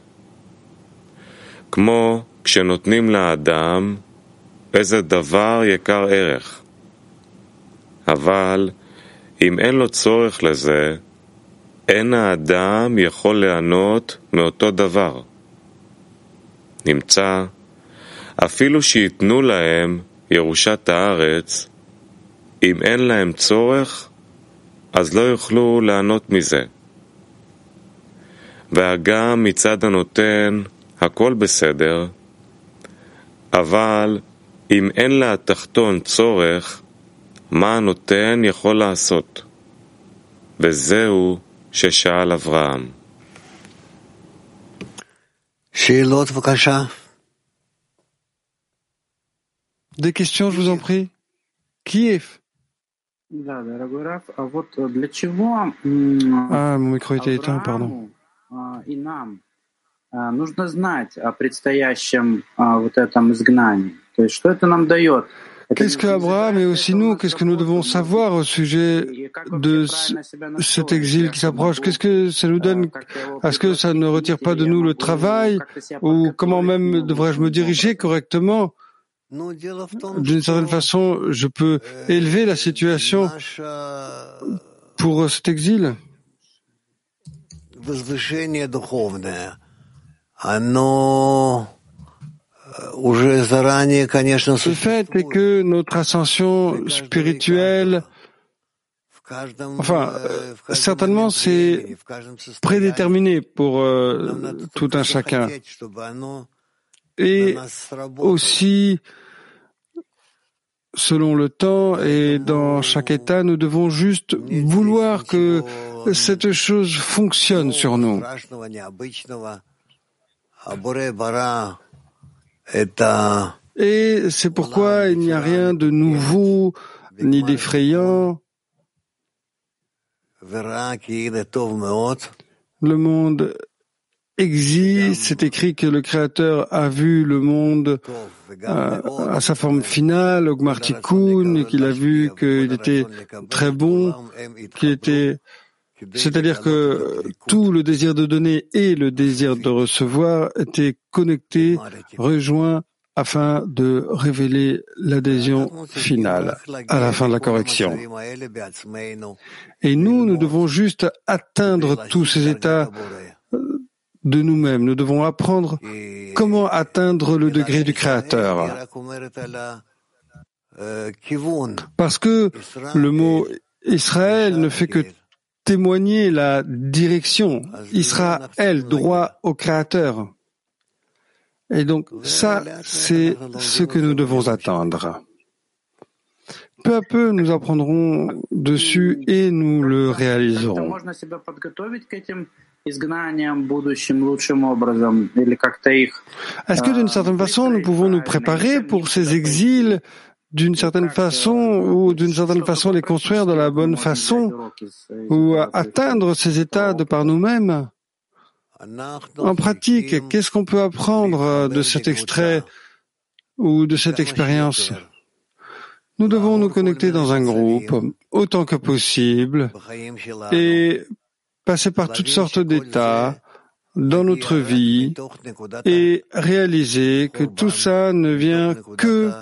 כמו כשנותנים לאדם איזה דבר יקר ערך. אבל אם אין לו צורך לזה, אין האדם יכול ליהנות מאותו דבר. נמצא, אפילו שייתנו להם ירושת הארץ, אם אין להם צורך, אז לא יוכלו ליהנות מזה. והגם מצד הנותן הכל בסדר, אבל אם אין לתחתון צורך, מה הנותן יכול לעשות? וזהו ששאל אברהם. שאלות בבקשה. Des questions, je vous en prie. Kiev. Да, дорогой Раф, а вот для чего ah, mon micro était éteint, pardon. и нам нужно знать о предстоящем вот этом изгнании? То есть что это нам дает? Qu'est-ce qu'Abraham et aussi nous, qu'est-ce que nous devons savoir au sujet de cet exil qui s'approche Qu'est-ce que ça nous donne Est-ce que ça ne retire pas de nous le travail Ou comment même devrais-je me diriger correctement D'une certaine façon, je peux élever la situation pour cet exil. Le fait est que notre ascension spirituelle, enfin, certainement c'est prédéterminé pour euh, tout un chacun. Et aussi, selon le temps et dans chaque état, nous devons juste vouloir que cette chose fonctionne sur nous. Et c'est pourquoi il n'y a rien de nouveau ni d'effrayant. Le monde existe, c'est écrit que le Créateur a vu le monde euh, à, sa forme finale, Ogmartikun, qu'il a vu qu'il était très bon, qu'il était c'est-à-dire que tout le désir de donner et le désir de recevoir étaient connectés, rejoints afin de révéler l'adhésion finale à la fin de la correction. Et nous, nous devons juste atteindre tous ces états de nous-mêmes. Nous devons apprendre comment atteindre le degré du Créateur. Parce que le mot Israël ne fait que témoigner la direction. Israël, droit au Créateur. Et donc ça, c'est ce que nous devons attendre. Peu à peu, nous apprendrons dessus et nous le réaliserons. Est-ce que d'une certaine façon, nous pouvons nous préparer pour ces exils d'une certaine façon ou d'une certaine façon les construire de la bonne façon ou atteindre ces états de par nous-mêmes? En pratique, qu'est-ce qu'on peut apprendre de cet extrait ou de cette expérience? Nous devons nous connecter dans un groupe autant que possible et passer par toutes sortes d'états dans notre vie et réaliser que tout ça ne vient que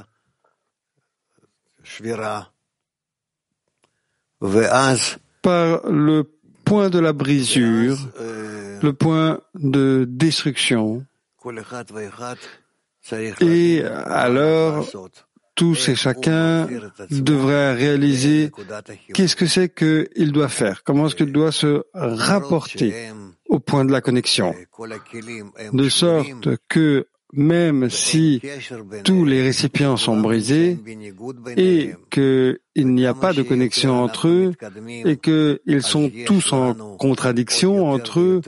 par le point de la brisure, le point de destruction. Et alors, tous et chacun devraient réaliser qu'est-ce que c'est qu'il doit faire, comment est-ce qu'il doit se rapporter au point de la connexion, de sorte que même si tous les récipients sont brisés et qu'il n'y a pas de connexion entre eux et qu'ils sont tous en contradiction entre eux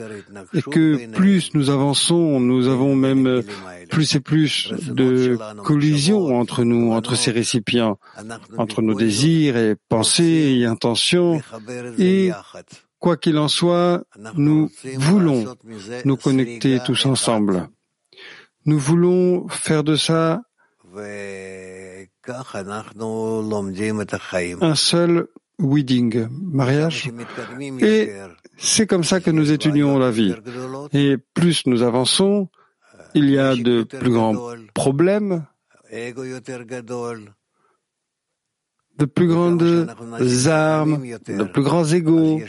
et que plus nous avançons, nous avons même plus et plus de collisions entre nous, entre ces récipients, entre nos désirs et pensées et intentions et quoi qu'il en soit, nous voulons nous connecter tous ensemble. Nous voulons faire de ça un seul wedding, mariage. Et c'est comme ça que nous étudions la vie. Et plus nous avançons, il y a de plus grands problèmes, de plus grandes armes, de plus grands égaux.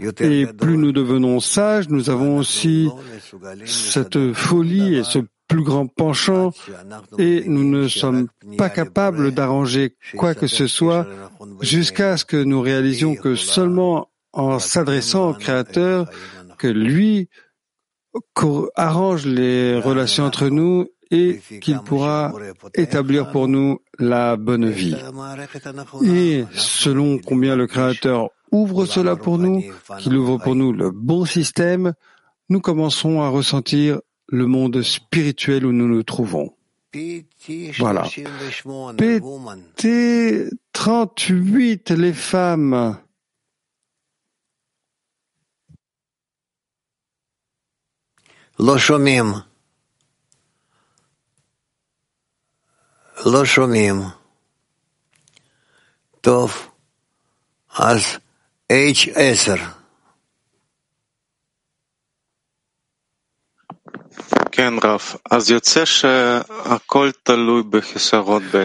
Et plus nous devenons sages, nous avons aussi cette folie et ce plus grand penchant. Et nous ne sommes pas capables d'arranger quoi que ce soit jusqu'à ce que nous réalisions que seulement en s'adressant au Créateur, que lui arrange les relations entre nous et qu'il pourra établir pour nous la bonne vie. Et selon combien le Créateur Ouvre cela pour nous, qu'il ouvre pour nous le bon système, nous commençons à ressentir le monde spirituel où nous nous trouvons. Voilà. PT 38, les femmes. Loshomim. Loshomim. Tov. As. H10.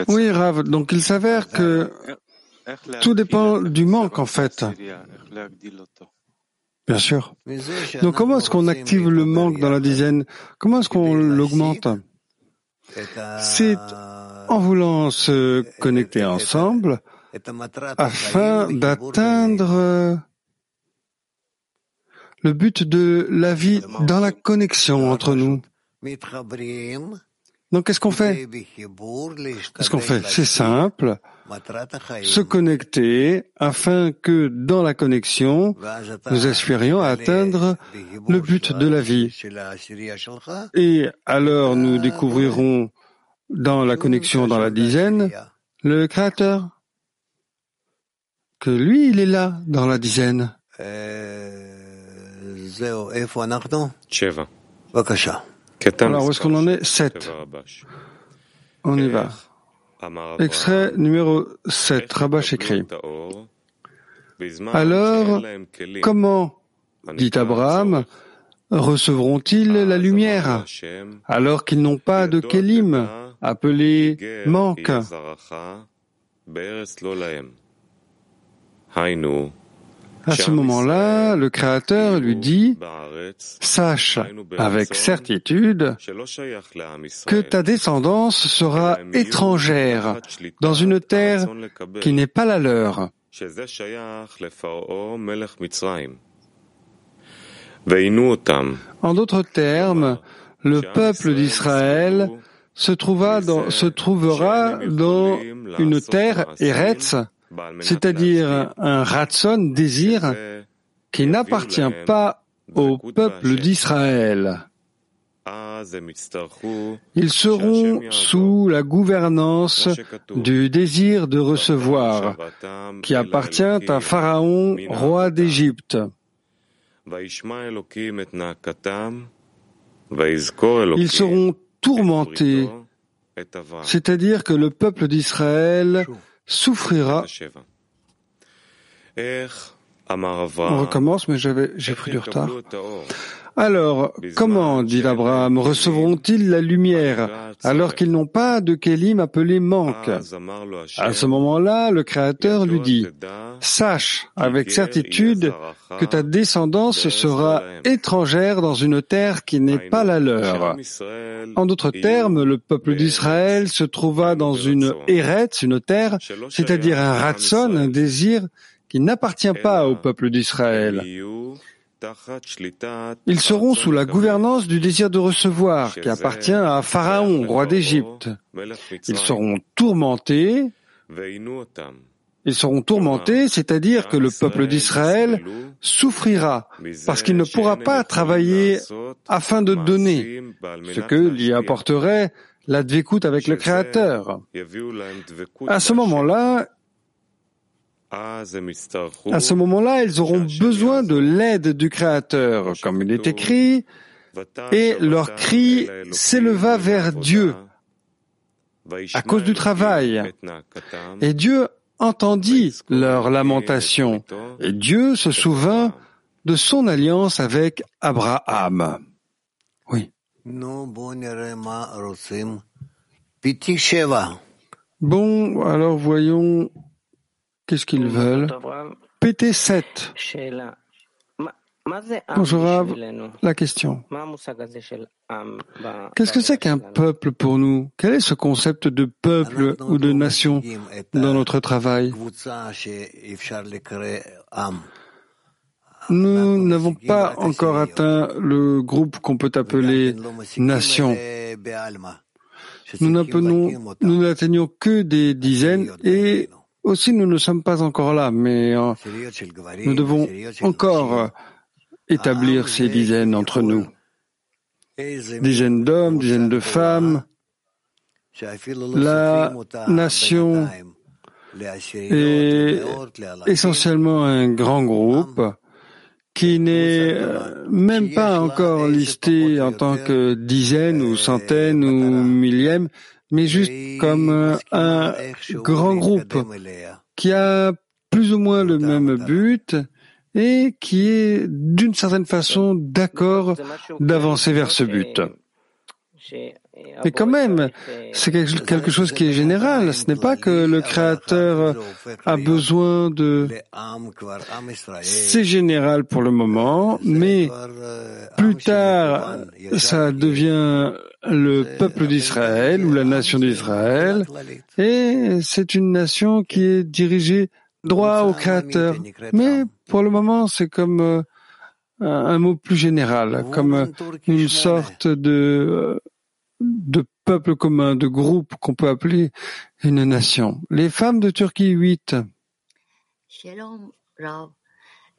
Oui, Rav, donc il s'avère que tout dépend du manque en fait. Bien sûr. Donc comment est-ce qu'on active le manque dans la dizaine? Comment est-ce qu'on l'augmente? C'est en voulant se connecter ensemble, afin d'atteindre le but de la vie dans la connexion entre nous. Donc qu'est-ce qu'on fait? Qu'est-ce qu'on fait? C'est simple, se connecter afin que dans la connexion, nous aspirions à atteindre le but de la vie. Et alors nous découvrirons dans la connexion dans la dizaine le Créateur que lui, il est là, dans la dizaine. Alors, où est-ce qu'on en est Sept. On y va. Extrait numéro 7, Rabash écrit. Alors, comment, dit Abraham, recevront-ils la lumière alors qu'ils n'ont pas de kelim appelé manque à ce moment-là, le Créateur lui dit, sache avec certitude que ta descendance sera étrangère dans une terre qui n'est pas la leur. En d'autres termes, le peuple d'Israël se, se trouvera dans une terre Eretz c'est-à-dire un ratson désir qui n'appartient pas au peuple d'Israël. Ils seront sous la gouvernance du désir de recevoir, qui appartient à Pharaon, roi d'Égypte. Ils seront tourmentés, c'est-à-dire que le peuple d'Israël souffrira. On recommence, mais j'avais, j'ai pris du retard. Alors, comment, dit Abraham, recevront-ils la lumière alors qu'ils n'ont pas de Kélim appelé manque? À ce moment-là, le Créateur lui dit, Sache avec certitude que ta descendance sera étrangère dans une terre qui n'est pas la leur. En d'autres termes, le peuple d'Israël se trouva dans une Eretz, une terre, c'est-à-dire un ratson, un désir qui n'appartient pas au peuple d'Israël. Ils seront sous la gouvernance du désir de recevoir qui appartient à Pharaon, roi d'Égypte. Ils seront tourmentés. Ils seront tourmentés, c'est-à-dire que le peuple d'Israël souffrira parce qu'il ne pourra pas travailler afin de donner, ce que lui apporterait la avec le Créateur. À ce moment-là, à ce moment-là, ils auront besoin de l'aide du Créateur, comme il est écrit, et leur cri s'éleva vers Dieu à cause du travail. Et Dieu entendit leur lamentation, et Dieu se souvint de son alliance avec Abraham. Oui. Bon, alors voyons Qu'est-ce qu'ils veulent PT7. Bonjour Rav, la question. Qu'est-ce que c'est qu'un peuple pour nous Quel est ce concept de peuple ou de nation dans notre travail Nous n'avons pas encore atteint le groupe qu'on peut appeler nation. Nous n'atteignons que des dizaines et aussi, nous ne sommes pas encore là, mais euh, nous devons encore établir ces dizaines entre nous. Dizaines d'hommes, dizaines de femmes. La nation est essentiellement un grand groupe qui n'est euh, même pas encore listé en tant que dizaines ou centaines ou millièmes, mais juste comme euh, un grand groupe qui a plus ou moins le même but et qui est d'une certaine façon d'accord d'avancer vers ce but. Mais quand même, c'est quelque chose qui est général. Ce n'est pas que le Créateur a besoin de... C'est général pour le moment, mais plus tard, ça devient le peuple d'Israël ou la nation d'Israël, et c'est une nation qui est dirigée droit au Créateur. Mais pour le moment, c'est comme euh, un mot plus général, comme une sorte de de peuple commun, de groupe qu'on peut appeler une nation. Les femmes de Turquie 8.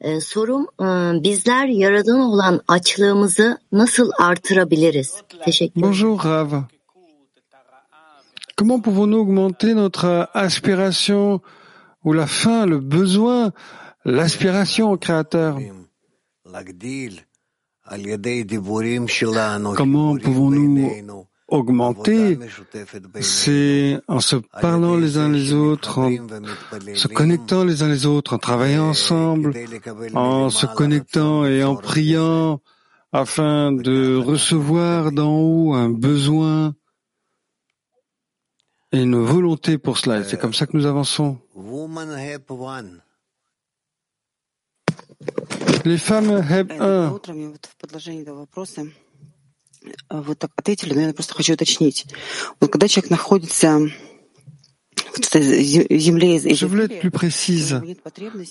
Ee, sorum e, bizler yaradan olan açlığımızı nasıl artırabiliriz? Teşekkür Bonjour Rav. Comment pouvons-nous augmenter notre aspiration ou la faim, le besoin, l'aspiration au Créateur? Comment pouvons-nous augmenter, c'est en se parlant les uns les autres, en se connectant les uns les autres, en travaillant ensemble, en se connectant et en priant afin de recevoir d'en haut un besoin et une volonté pour cela. C'est comme ça que nous avançons. Les femmes Heb 1. вот так ответили, но я просто хочу уточнить. Вот когда человек находится Je voulais être plus précise.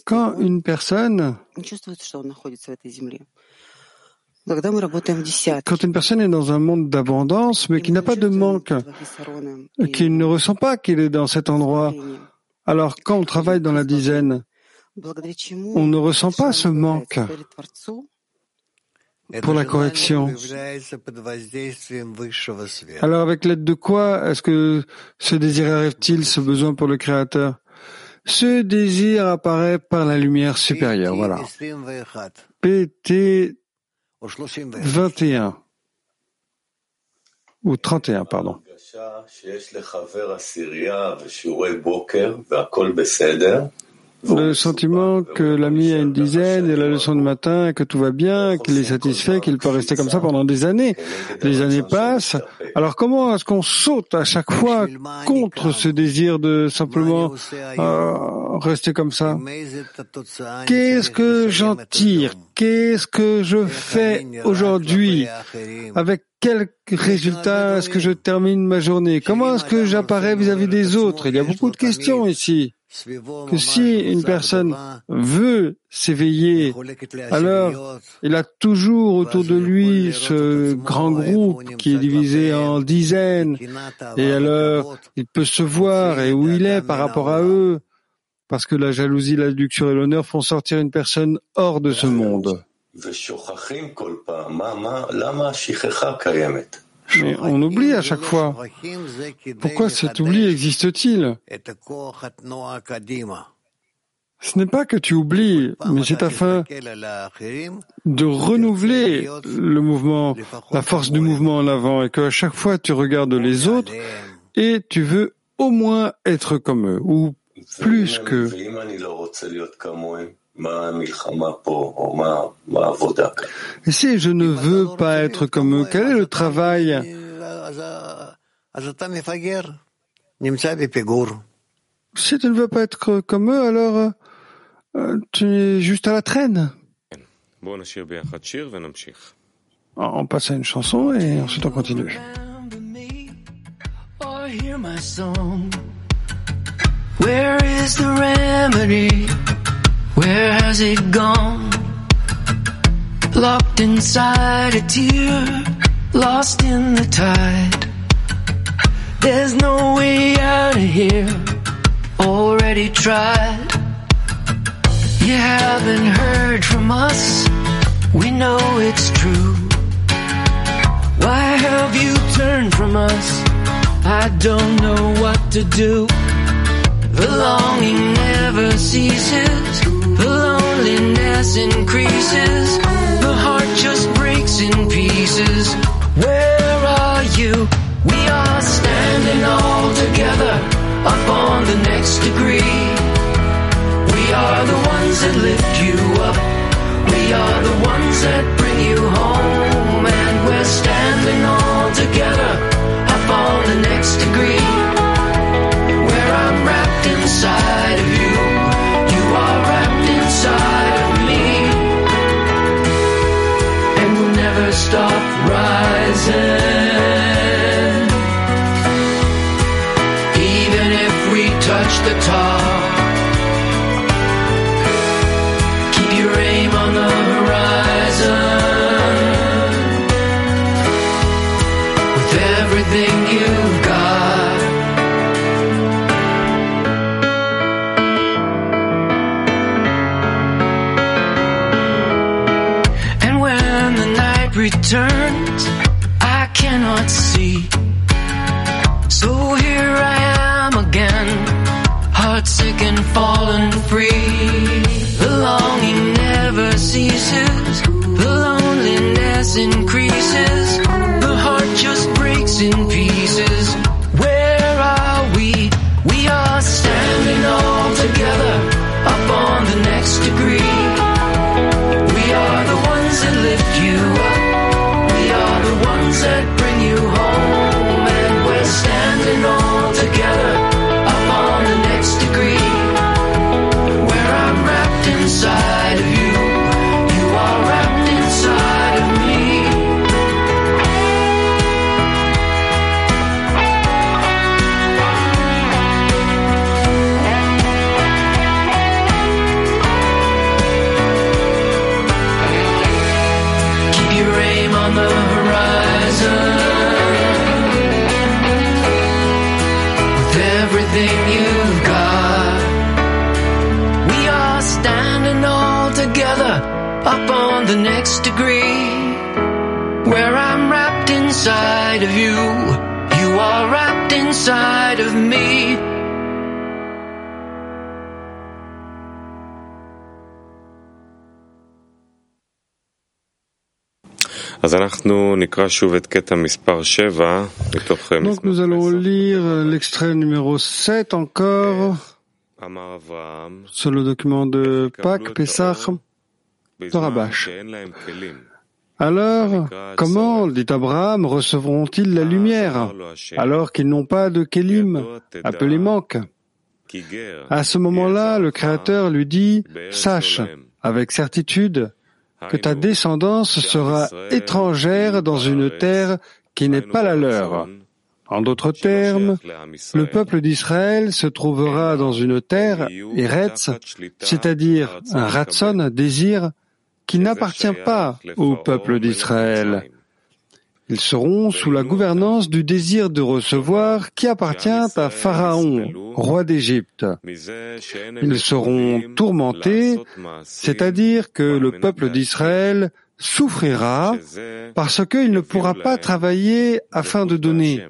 Quand une personne quand une personne est dans un monde d'abondance, mais qui n'a pas de manque, qui ne ressent pas qu'il est dans cet endroit, alors quand on travaille dans la dizaine, on ne ressent pas ce manque pour la correction. Alors avec l'aide de quoi est-ce que ce désir arrive-t-il, ce besoin pour le Créateur? Ce désir apparaît par la lumière supérieure. Voilà. PT 21 ou 31, pardon. Le sentiment que l'ami a une dizaine et la leçon du matin, que tout va bien, qu'il est satisfait, qu'il peut rester comme ça pendant des années. Les années passent. Alors comment est-ce qu'on saute à chaque fois contre ce désir de simplement euh, rester comme ça? Qu'est-ce que j'en tire? Qu'est-ce que je fais aujourd'hui? Avec quel résultat est-ce que je termine ma journée? Comment est-ce que j'apparais vis-à-vis des autres? Il y a beaucoup de questions ici que si une personne veut s'éveiller, alors il a toujours autour de lui ce grand groupe qui est divisé en dizaines, et alors il peut se voir et où il est par rapport à eux, parce que la jalousie, la luxure et l'honneur font sortir une personne hors de ce monde. Mais on oublie à chaque fois. Pourquoi cet oubli existe-t-il Ce n'est pas que tu oublies, mais c'est afin de renouveler le mouvement, la force du mouvement en avant, et qu'à chaque fois tu regardes les autres et tu veux au moins être comme eux, ou plus que. Et si je ne veux pas être comme eux, quel est le travail? Si tu ne veux pas être comme eux, alors euh, tu es juste à la traîne. On passe à une chanson et ensuite on continue. Where is the remedy? Where has it gone? Locked inside a tear, lost in the tide. There's no way out of here, already tried. You haven't heard from us, we know it's true. Why have you turned from us? I don't know what to do. The longing never ceases the loneliness increases. The heart just breaks in pieces. Where are you? We are standing all together up on the next degree. We are the ones that lift you up. We are the ones that bring you home. And we're standing all together up on the next degree. Where I'm wrapped inside stop right inside of me. Donc nous allons lire l'extrait numéro 7 encore. Sur le document de Pâques, Pessah, de Rabash. Alors, comment, dit Abraham, recevront-ils la lumière alors qu'ils n'ont pas de Kélim, appelé manque À ce moment-là, le Créateur lui dit, sache avec certitude que ta descendance sera étrangère dans une terre qui n'est pas la leur. En d'autres termes, le peuple d'Israël se trouvera dans une terre, Eretz, c'est-à-dire un ratson, désir, qui n'appartient pas au peuple d'Israël. Ils seront sous la gouvernance du désir de recevoir qui appartient à Pharaon, roi d'Égypte. Ils seront tourmentés, c'est-à-dire que le peuple d'Israël souffrira parce qu'il ne pourra pas travailler afin de donner,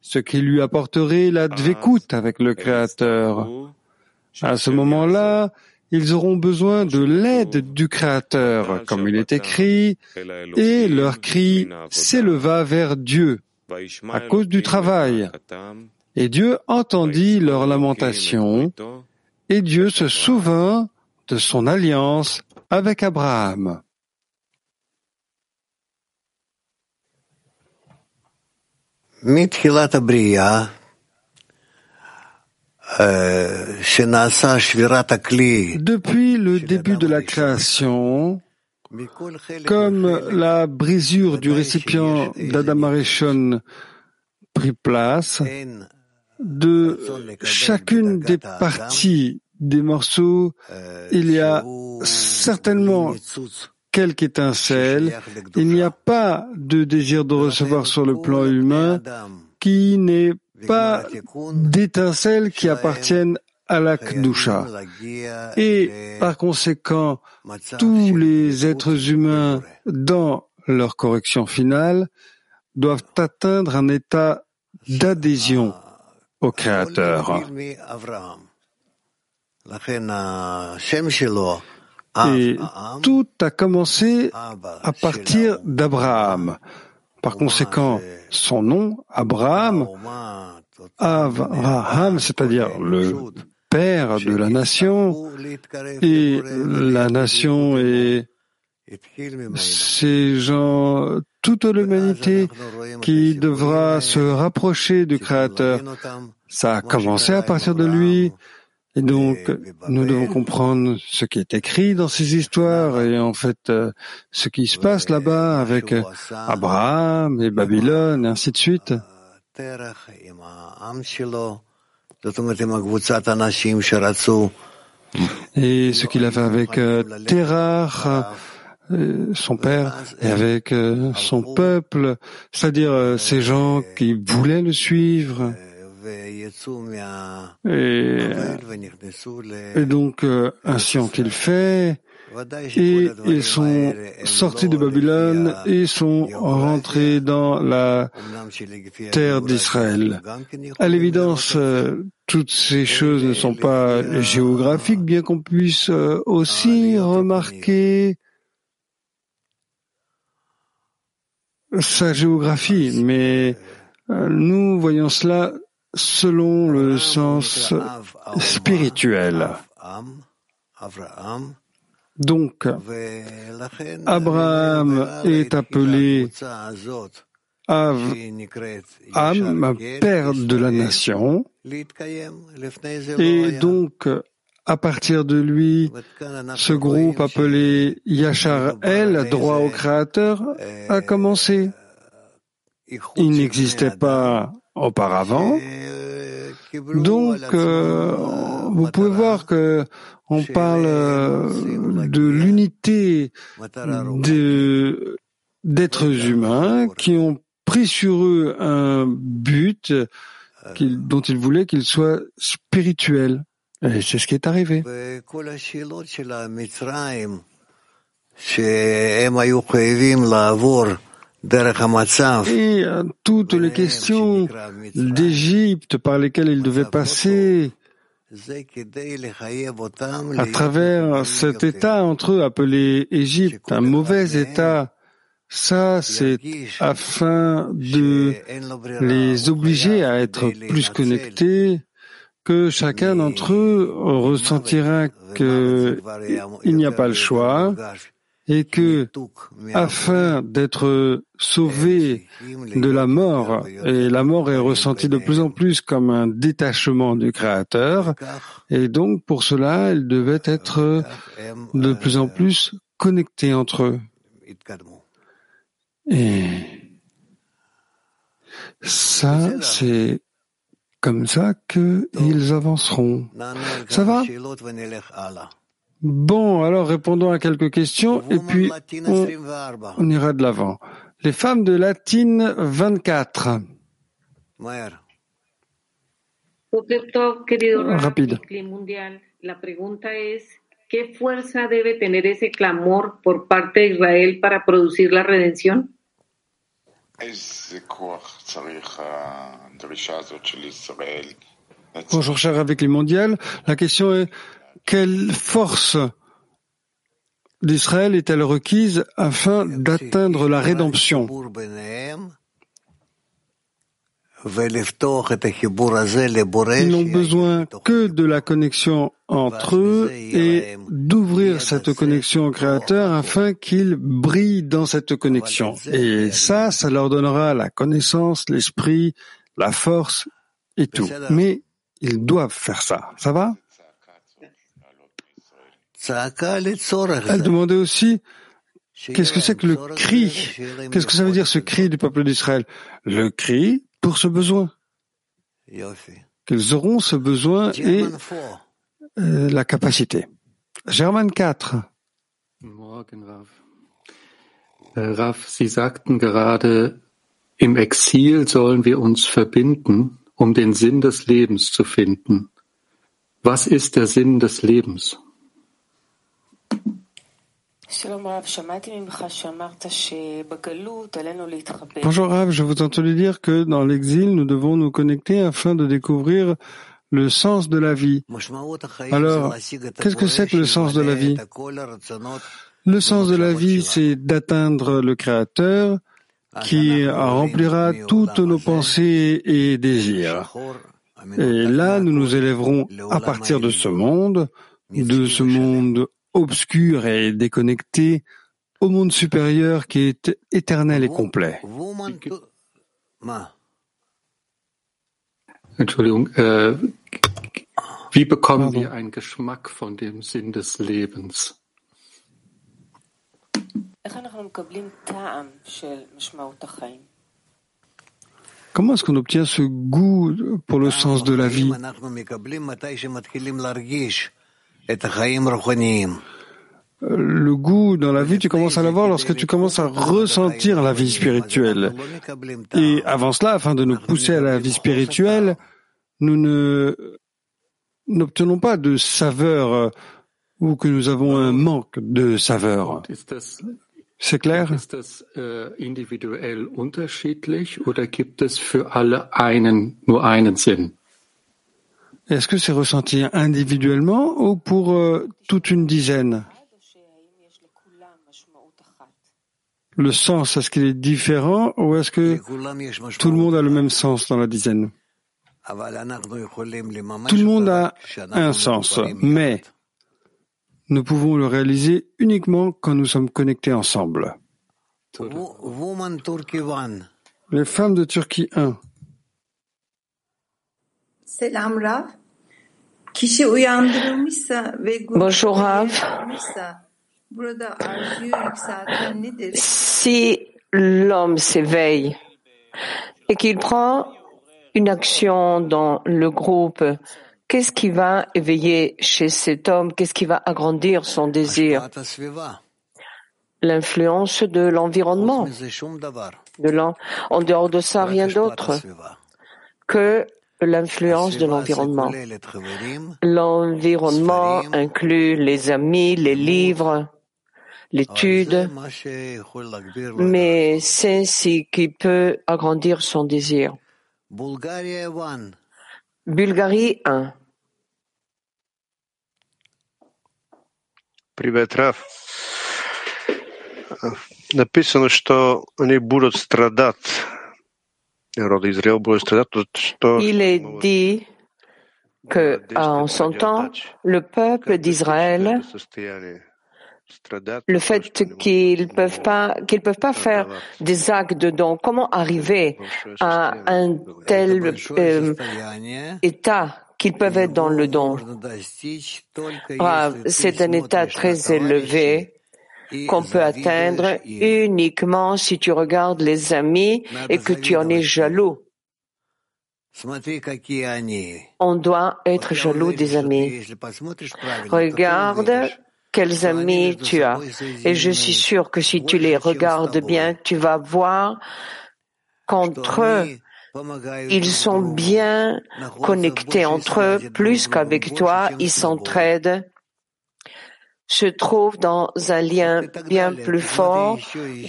ce qui lui apporterait la dvékout avec le Créateur. À ce moment-là, ils auront besoin de l'aide du Créateur, comme il est écrit, et leur cri s'éleva vers Dieu à cause du travail. Et Dieu entendit leur lamentation, et Dieu se souvint de son alliance avec Abraham. Depuis le début de la création, comme la brisure du récipient d'Adam Arishon prit place, de chacune des parties des morceaux, il y a certainement quelque étincelle. Il n'y a pas de désir de recevoir sur le plan humain qui n'est pas d'étincelles qui appartiennent à la Kdusha. Et par conséquent, tous les êtres humains, dans leur correction finale, doivent atteindre un état d'adhésion au Créateur. Et tout a commencé à partir d'Abraham. Par conséquent, son nom, Abraham, Avraham, c'est-à-dire le père de la nation, et la nation est ces gens, toute l'humanité qui devra se rapprocher du Créateur. Ça a commencé à partir de lui, et donc, nous devons comprendre ce qui est écrit dans ces histoires et en fait euh, ce qui se passe là-bas avec euh, Abraham et Babylone et ainsi de suite. Et ce qu'il a fait avec euh, Terach, son père, et avec son peuple, c'est-à-dire ces gens qui voulaient le suivre. Et, donc, euh, ainsi ont-ils fait, et ils sont sortis de Babylone et sont rentrés dans la terre d'Israël. À l'évidence, euh, toutes ces choses ne sont pas géographiques, bien qu'on puisse euh, aussi remarquer sa géographie, mais nous voyons cela selon le sens spirituel. Donc, Abraham est appelé Av, Am, père de la nation, et donc, à partir de lui, ce groupe appelé Yachar El, droit au Créateur, a commencé. Il n'existait pas auparavant. Donc, euh, vous pouvez voir que on parle euh, de l'unité d'êtres humains qui ont pris sur eux un but dont ils voulaient qu'il soit spirituel. Et c'est ce qui est arrivé. Et toutes les questions d'Égypte par lesquelles il devait passer à travers cet état entre eux appelé Égypte, un mauvais état, Ça, c'est afin de les obliger à être plus connectés, que chacun d'entre eux ressentira qu'il n'y a pas le choix et que, afin d'être sauvé de la mort, et la mort est ressentie de plus en plus comme un détachement du Créateur, et donc pour cela, ils devaient être de plus en plus connectés entre eux. Et ça, c'est comme ça qu'ils avanceront. Ça va? Bon, alors répondons à quelques questions et puis on, on ira de l'avant. Les femmes de Latine 24. Rapide. La pregunta es, ¿qué fuerza debe tener ese clamor por parte de Israel para producir la redención? Bonjour cher avec les mondiales. La question est quelle force d'Israël est-elle requise afin d'atteindre la rédemption? Ils n'ont besoin que de la connexion entre eux et d'ouvrir cette connexion au Créateur afin qu'ils brillent dans cette connexion. Et ça, ça leur donnera la connaissance, l'esprit, la force et tout. Mais ils doivent faire ça. Ça va? Elle demandait aussi qu'est-ce que c'est que le cri Qu'est-ce que ça veut dire ce cri du peuple d'Israël? Le cri pour ce besoin. Qu'ils auront ce besoin et euh, la capacité? German 4. Morgen, Rav. Rav, Sie sagten gerade, im Exil sollen wir uns verbinden, um den Sinn des Lebens zu finden. Was ist der Sinn des Lebens? Bonjour Rav, je vous ai entendu dire que dans l'exil, nous devons nous connecter afin de découvrir le sens de la vie. Alors, qu'est-ce que c'est que le sens de la vie? Le sens de la vie, c'est d'atteindre le Créateur qui remplira toutes nos pensées et désirs. Et là, nous nous élèverons à partir de ce monde, de ce monde obscur et déconnecté au monde supérieur qui est éternel et complet. Entschuldigung, wie bekommen wir einen Geschmack von dem Sinn des Lebens? Comment est-ce qu'on obtient ce goût pour le sens de la vie? Le goût dans la vie, tu commences à l'avoir lorsque tu commences à ressentir la vie spirituelle. Et avant cela, afin de nous pousser à la vie spirituelle, nous ne n'obtenons pas de saveur euh, ou que nous avons un manque de saveur. C'est clair? Ist Est-ce que c'est ressenti individuellement ou pour euh, toute une dizaine? Le sens, est-ce qu'il est différent ou est-ce que tout le monde a le même sens dans la dizaine? Tout le monde a un sens, mais nous pouvons le réaliser uniquement quand nous sommes connectés ensemble. Les femmes de Turquie 1. Selam. Bonjour Rav. Si l'homme s'éveille et qu'il prend une action dans le groupe, qu'est-ce qui va éveiller chez cet homme? Qu'est-ce qui va agrandir son désir? L'influence de l'environnement. De en dehors de ça, rien d'autre que l'influence de l'environnement. L'environnement inclut les amis, les livres, l'étude, mais c'est ce qui peut agrandir son désir. Bulgarie 1. Привет, Раф. написано, что они будут страдать. il est dit que, en son temps, le peuple d'Israël, le fait qu'ils peuvent pas, qu'ils peuvent pas faire des actes de don, comment arriver à un tel euh, état qu'ils peuvent être dans le don? C'est un état très élevé qu'on peut atteindre uniquement si tu regardes les amis et que tu en es jaloux. On doit être jaloux des amis. Regarde quels amis tu as. Et je suis sûr que si tu les regardes bien, tu vas voir qu'entre eux, ils sont bien connectés entre eux, plus qu'avec toi, ils s'entraident se trouvent dans un lien bien plus fort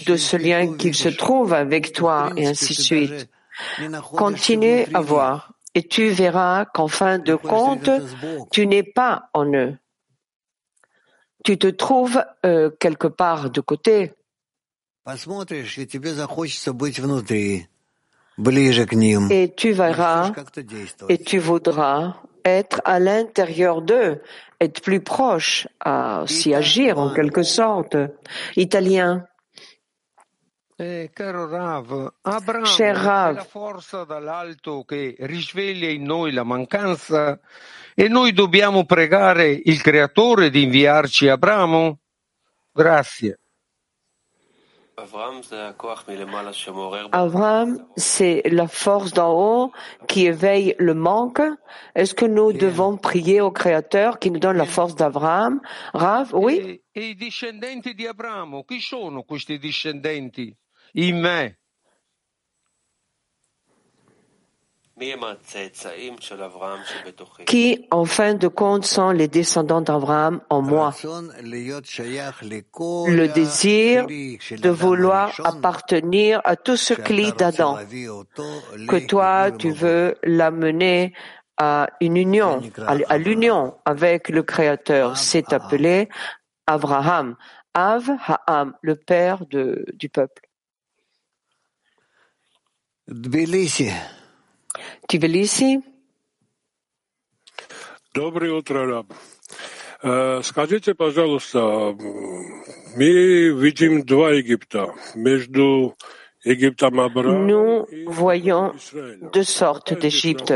de ce lien qu'ils se trouvent avec toi, et ainsi de suite. Continue à voir, et tu verras qu'en fin de compte, tu n'es pas en eux. Tu te trouves euh, quelque part de côté. Et tu verras et tu voudras être à l'intérieur d'eux, être plus proche, à s'y agir en quelque sorte. Italien. Cher Rav, Rav, dall'alto che risveglia in noi la mancanza e noi dobbiamo pregare il Creatore di inviarci Abramo? Grazie. Avram, c'est la force d'en haut qui éveille le manque. Est-ce que nous devons prier au Créateur qui nous donne la force d'Abraham Rav, oui. I discendenti di Abramo, chi sono questi discendenti? In me. Qui, en fin de compte, sont les descendants d'Abraham en moi Le désir de vouloir appartenir à tout ce cli d'Adam, que toi, tu veux l'amener à une union, à l'union avec le Créateur. C'est appelé Abraham. Av Ha'am, le père de, du peuple. Tbilisi. Доброе утро, Раб. Скажите, пожалуйста, мы видим два Египта. Между Nous voyons deux sortes d'Égypte.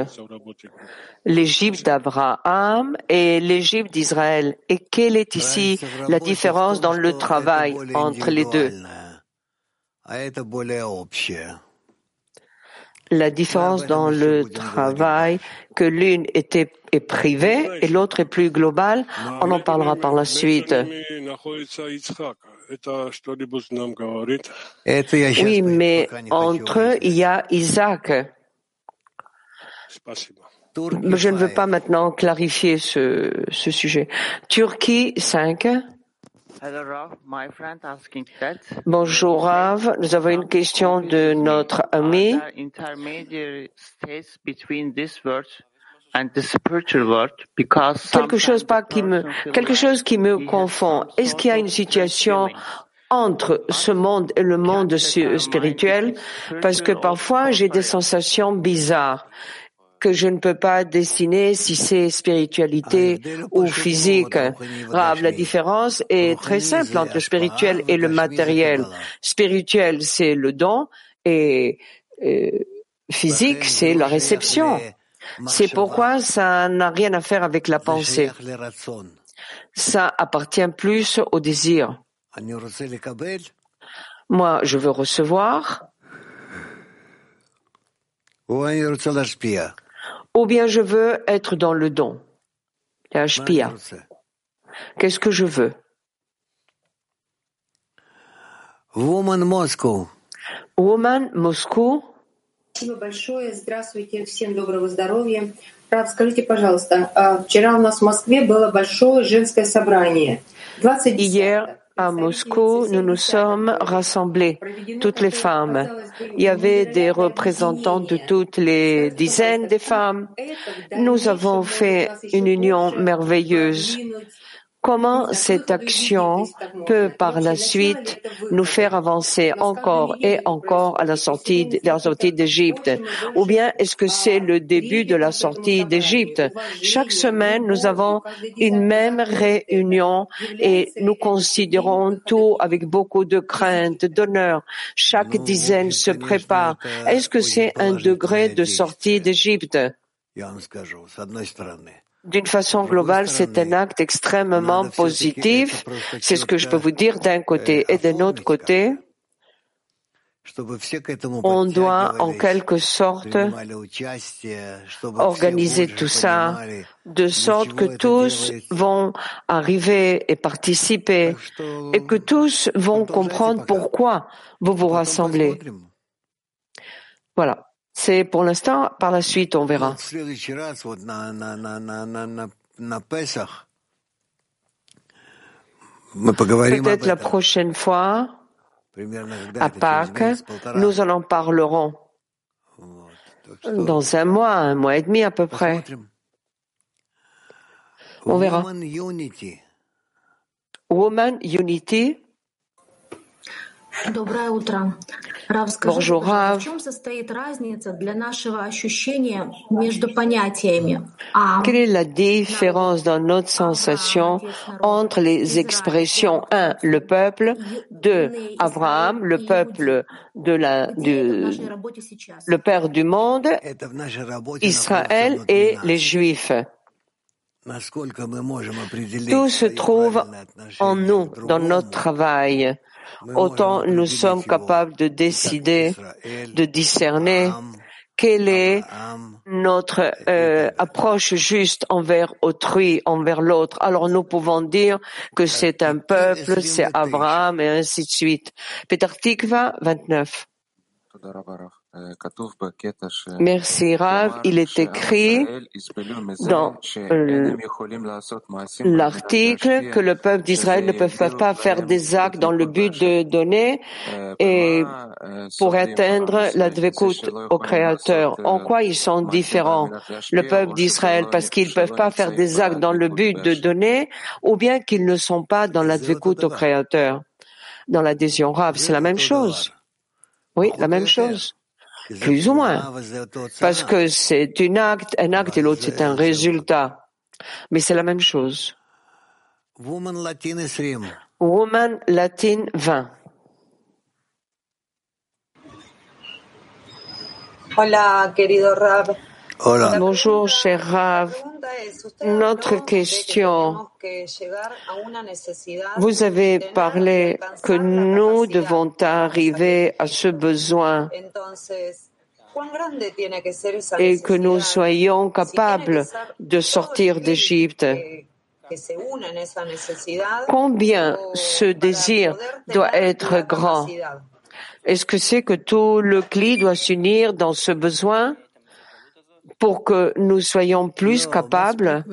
L'Égypte d'Abraham et l'Égypte d'Israël. Et quelle est ici la différence dans le travail entre les deux La différence dans le travail, que l'une était est privée et l'autre est plus globale. On en parlera par la suite. Oui, mais entre eux, il y a Isaac. Je ne veux pas maintenant clarifier ce, ce sujet. Turquie 5. Bonjour Rav, nous avons une question de notre ami. Quelque chose, pas qui me, quelque chose qui me confond. Est-ce qu'il y a une situation entre ce monde et le monde spirituel? parce que parfois j'ai des sensations bizarres que je ne peux pas dessiner si c'est spiritualité ou physique. la différence est très simple entre le spirituel et le matériel. Spirituel, c'est le don et euh, physique, c'est la réception. C'est pourquoi ça n'a rien à faire avec la pensée. Ça appartient plus au désir. Moi, je veux recevoir ou bien je veux être dans le don, la Qu'est-ce que je veux Woman Moscow. Woman Moscow. Спасибо большое. Здравствуйте, всем доброго здоровья. Рад, скажите, пожалуйста, вчера у нас в Москве было большое женское собрание. 20 Hier, à Moscou, nous nous sommes rassemblés, toutes les femmes. Il y avait des représentants de toutes les dizaines de femmes. Nous avons fait une union merveilleuse comment cette action peut par la suite nous faire avancer encore et encore à la sortie, la sortie d'Égypte? Ou bien est-ce que c'est le début de la sortie d'Égypte? Chaque semaine, nous avons une même réunion et nous considérons tout avec beaucoup de crainte, d'honneur. Chaque dizaine se prépare. Est-ce que c'est un degré de sortie d'Égypte? D'une façon globale, c'est un acte extrêmement positif. C'est ce que je peux vous dire d'un côté. Et d'un autre côté, on doit en quelque sorte organiser tout ça de sorte que tous vont arriver et participer et que tous vont comprendre pourquoi vous vous rassemblez. Voilà. C'est pour l'instant, par la suite, on verra. Peut-être la prochaine fois, à Pâques, nous en parlerons. Dans un mois, un mois et demi à peu près. On verra. Woman Unity. Bonjour Rav. Quelle est la différence dans notre sensation entre les expressions? 1. le peuple, 2. Abraham, le peuple de la, du, le père du monde, Israël et les Juifs? Tout se trouve en nous, dans notre travail autant nous sommes capables de décider, de discerner quelle est notre euh, approche juste envers autrui, envers l'autre. Alors nous pouvons dire que c'est un peuple, c'est Abraham et ainsi de suite. Peter Tikva, 29. Merci Rav. Il est écrit dans l'article que le peuple d'Israël ne peut pas faire des actes dans le but de donner et pour atteindre la au Créateur. En quoi ils sont différents, le peuple d'Israël, parce qu'ils ne peuvent pas faire des actes dans le but de donner ou bien qu'ils ne sont pas dans la au Créateur, dans l'adhésion Rav. C'est la même chose. Oui, la même chose plus ou moins, parce que c'est un acte, un acte et l'autre c'est un résultat. Mais c'est la même chose. Woman Latin 20. Hola, querido Rab. Bonjour, cher Rav. Notre question. Vous avez parlé que nous devons arriver à ce besoin et que nous soyons capables de sortir d'Égypte. Combien ce désir doit être grand? Est-ce que c'est que tout le cli doit s'unir dans ce besoin? pour que nous soyons plus capables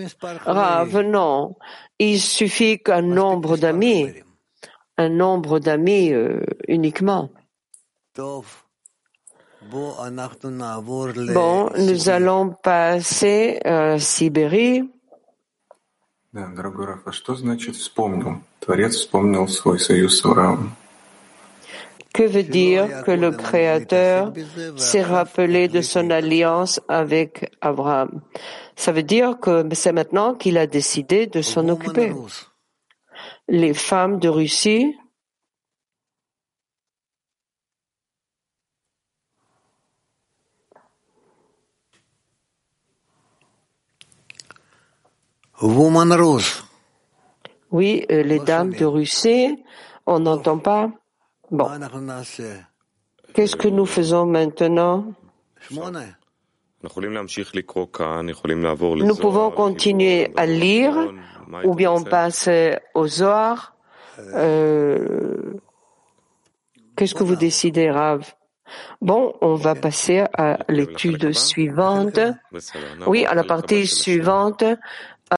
Revenons. Il suffit qu'un nombre d'amis, un nombre d'amis euh, uniquement. Bon, nous allons passer à Sibérie. Да, дорогой Раф, а что значит вспомнил? Творец вспомнил свой союз с Авраамом. Que veut dire que le Créateur s'est rappelé de son alliance avec Abraham? Ça veut dire que c'est maintenant qu'il a décidé de s'en occuper. Les femmes de Russie Oui, euh, les dames de Russie, on n'entend pas. Bon. Qu'est-ce que nous faisons maintenant? Nous pouvons continuer à lire ou bien on passe aux Zohar. Euh, Qu'est-ce que vous décidez, Rav? Bon, on va passer à l'étude suivante. Oui, à la partie suivante.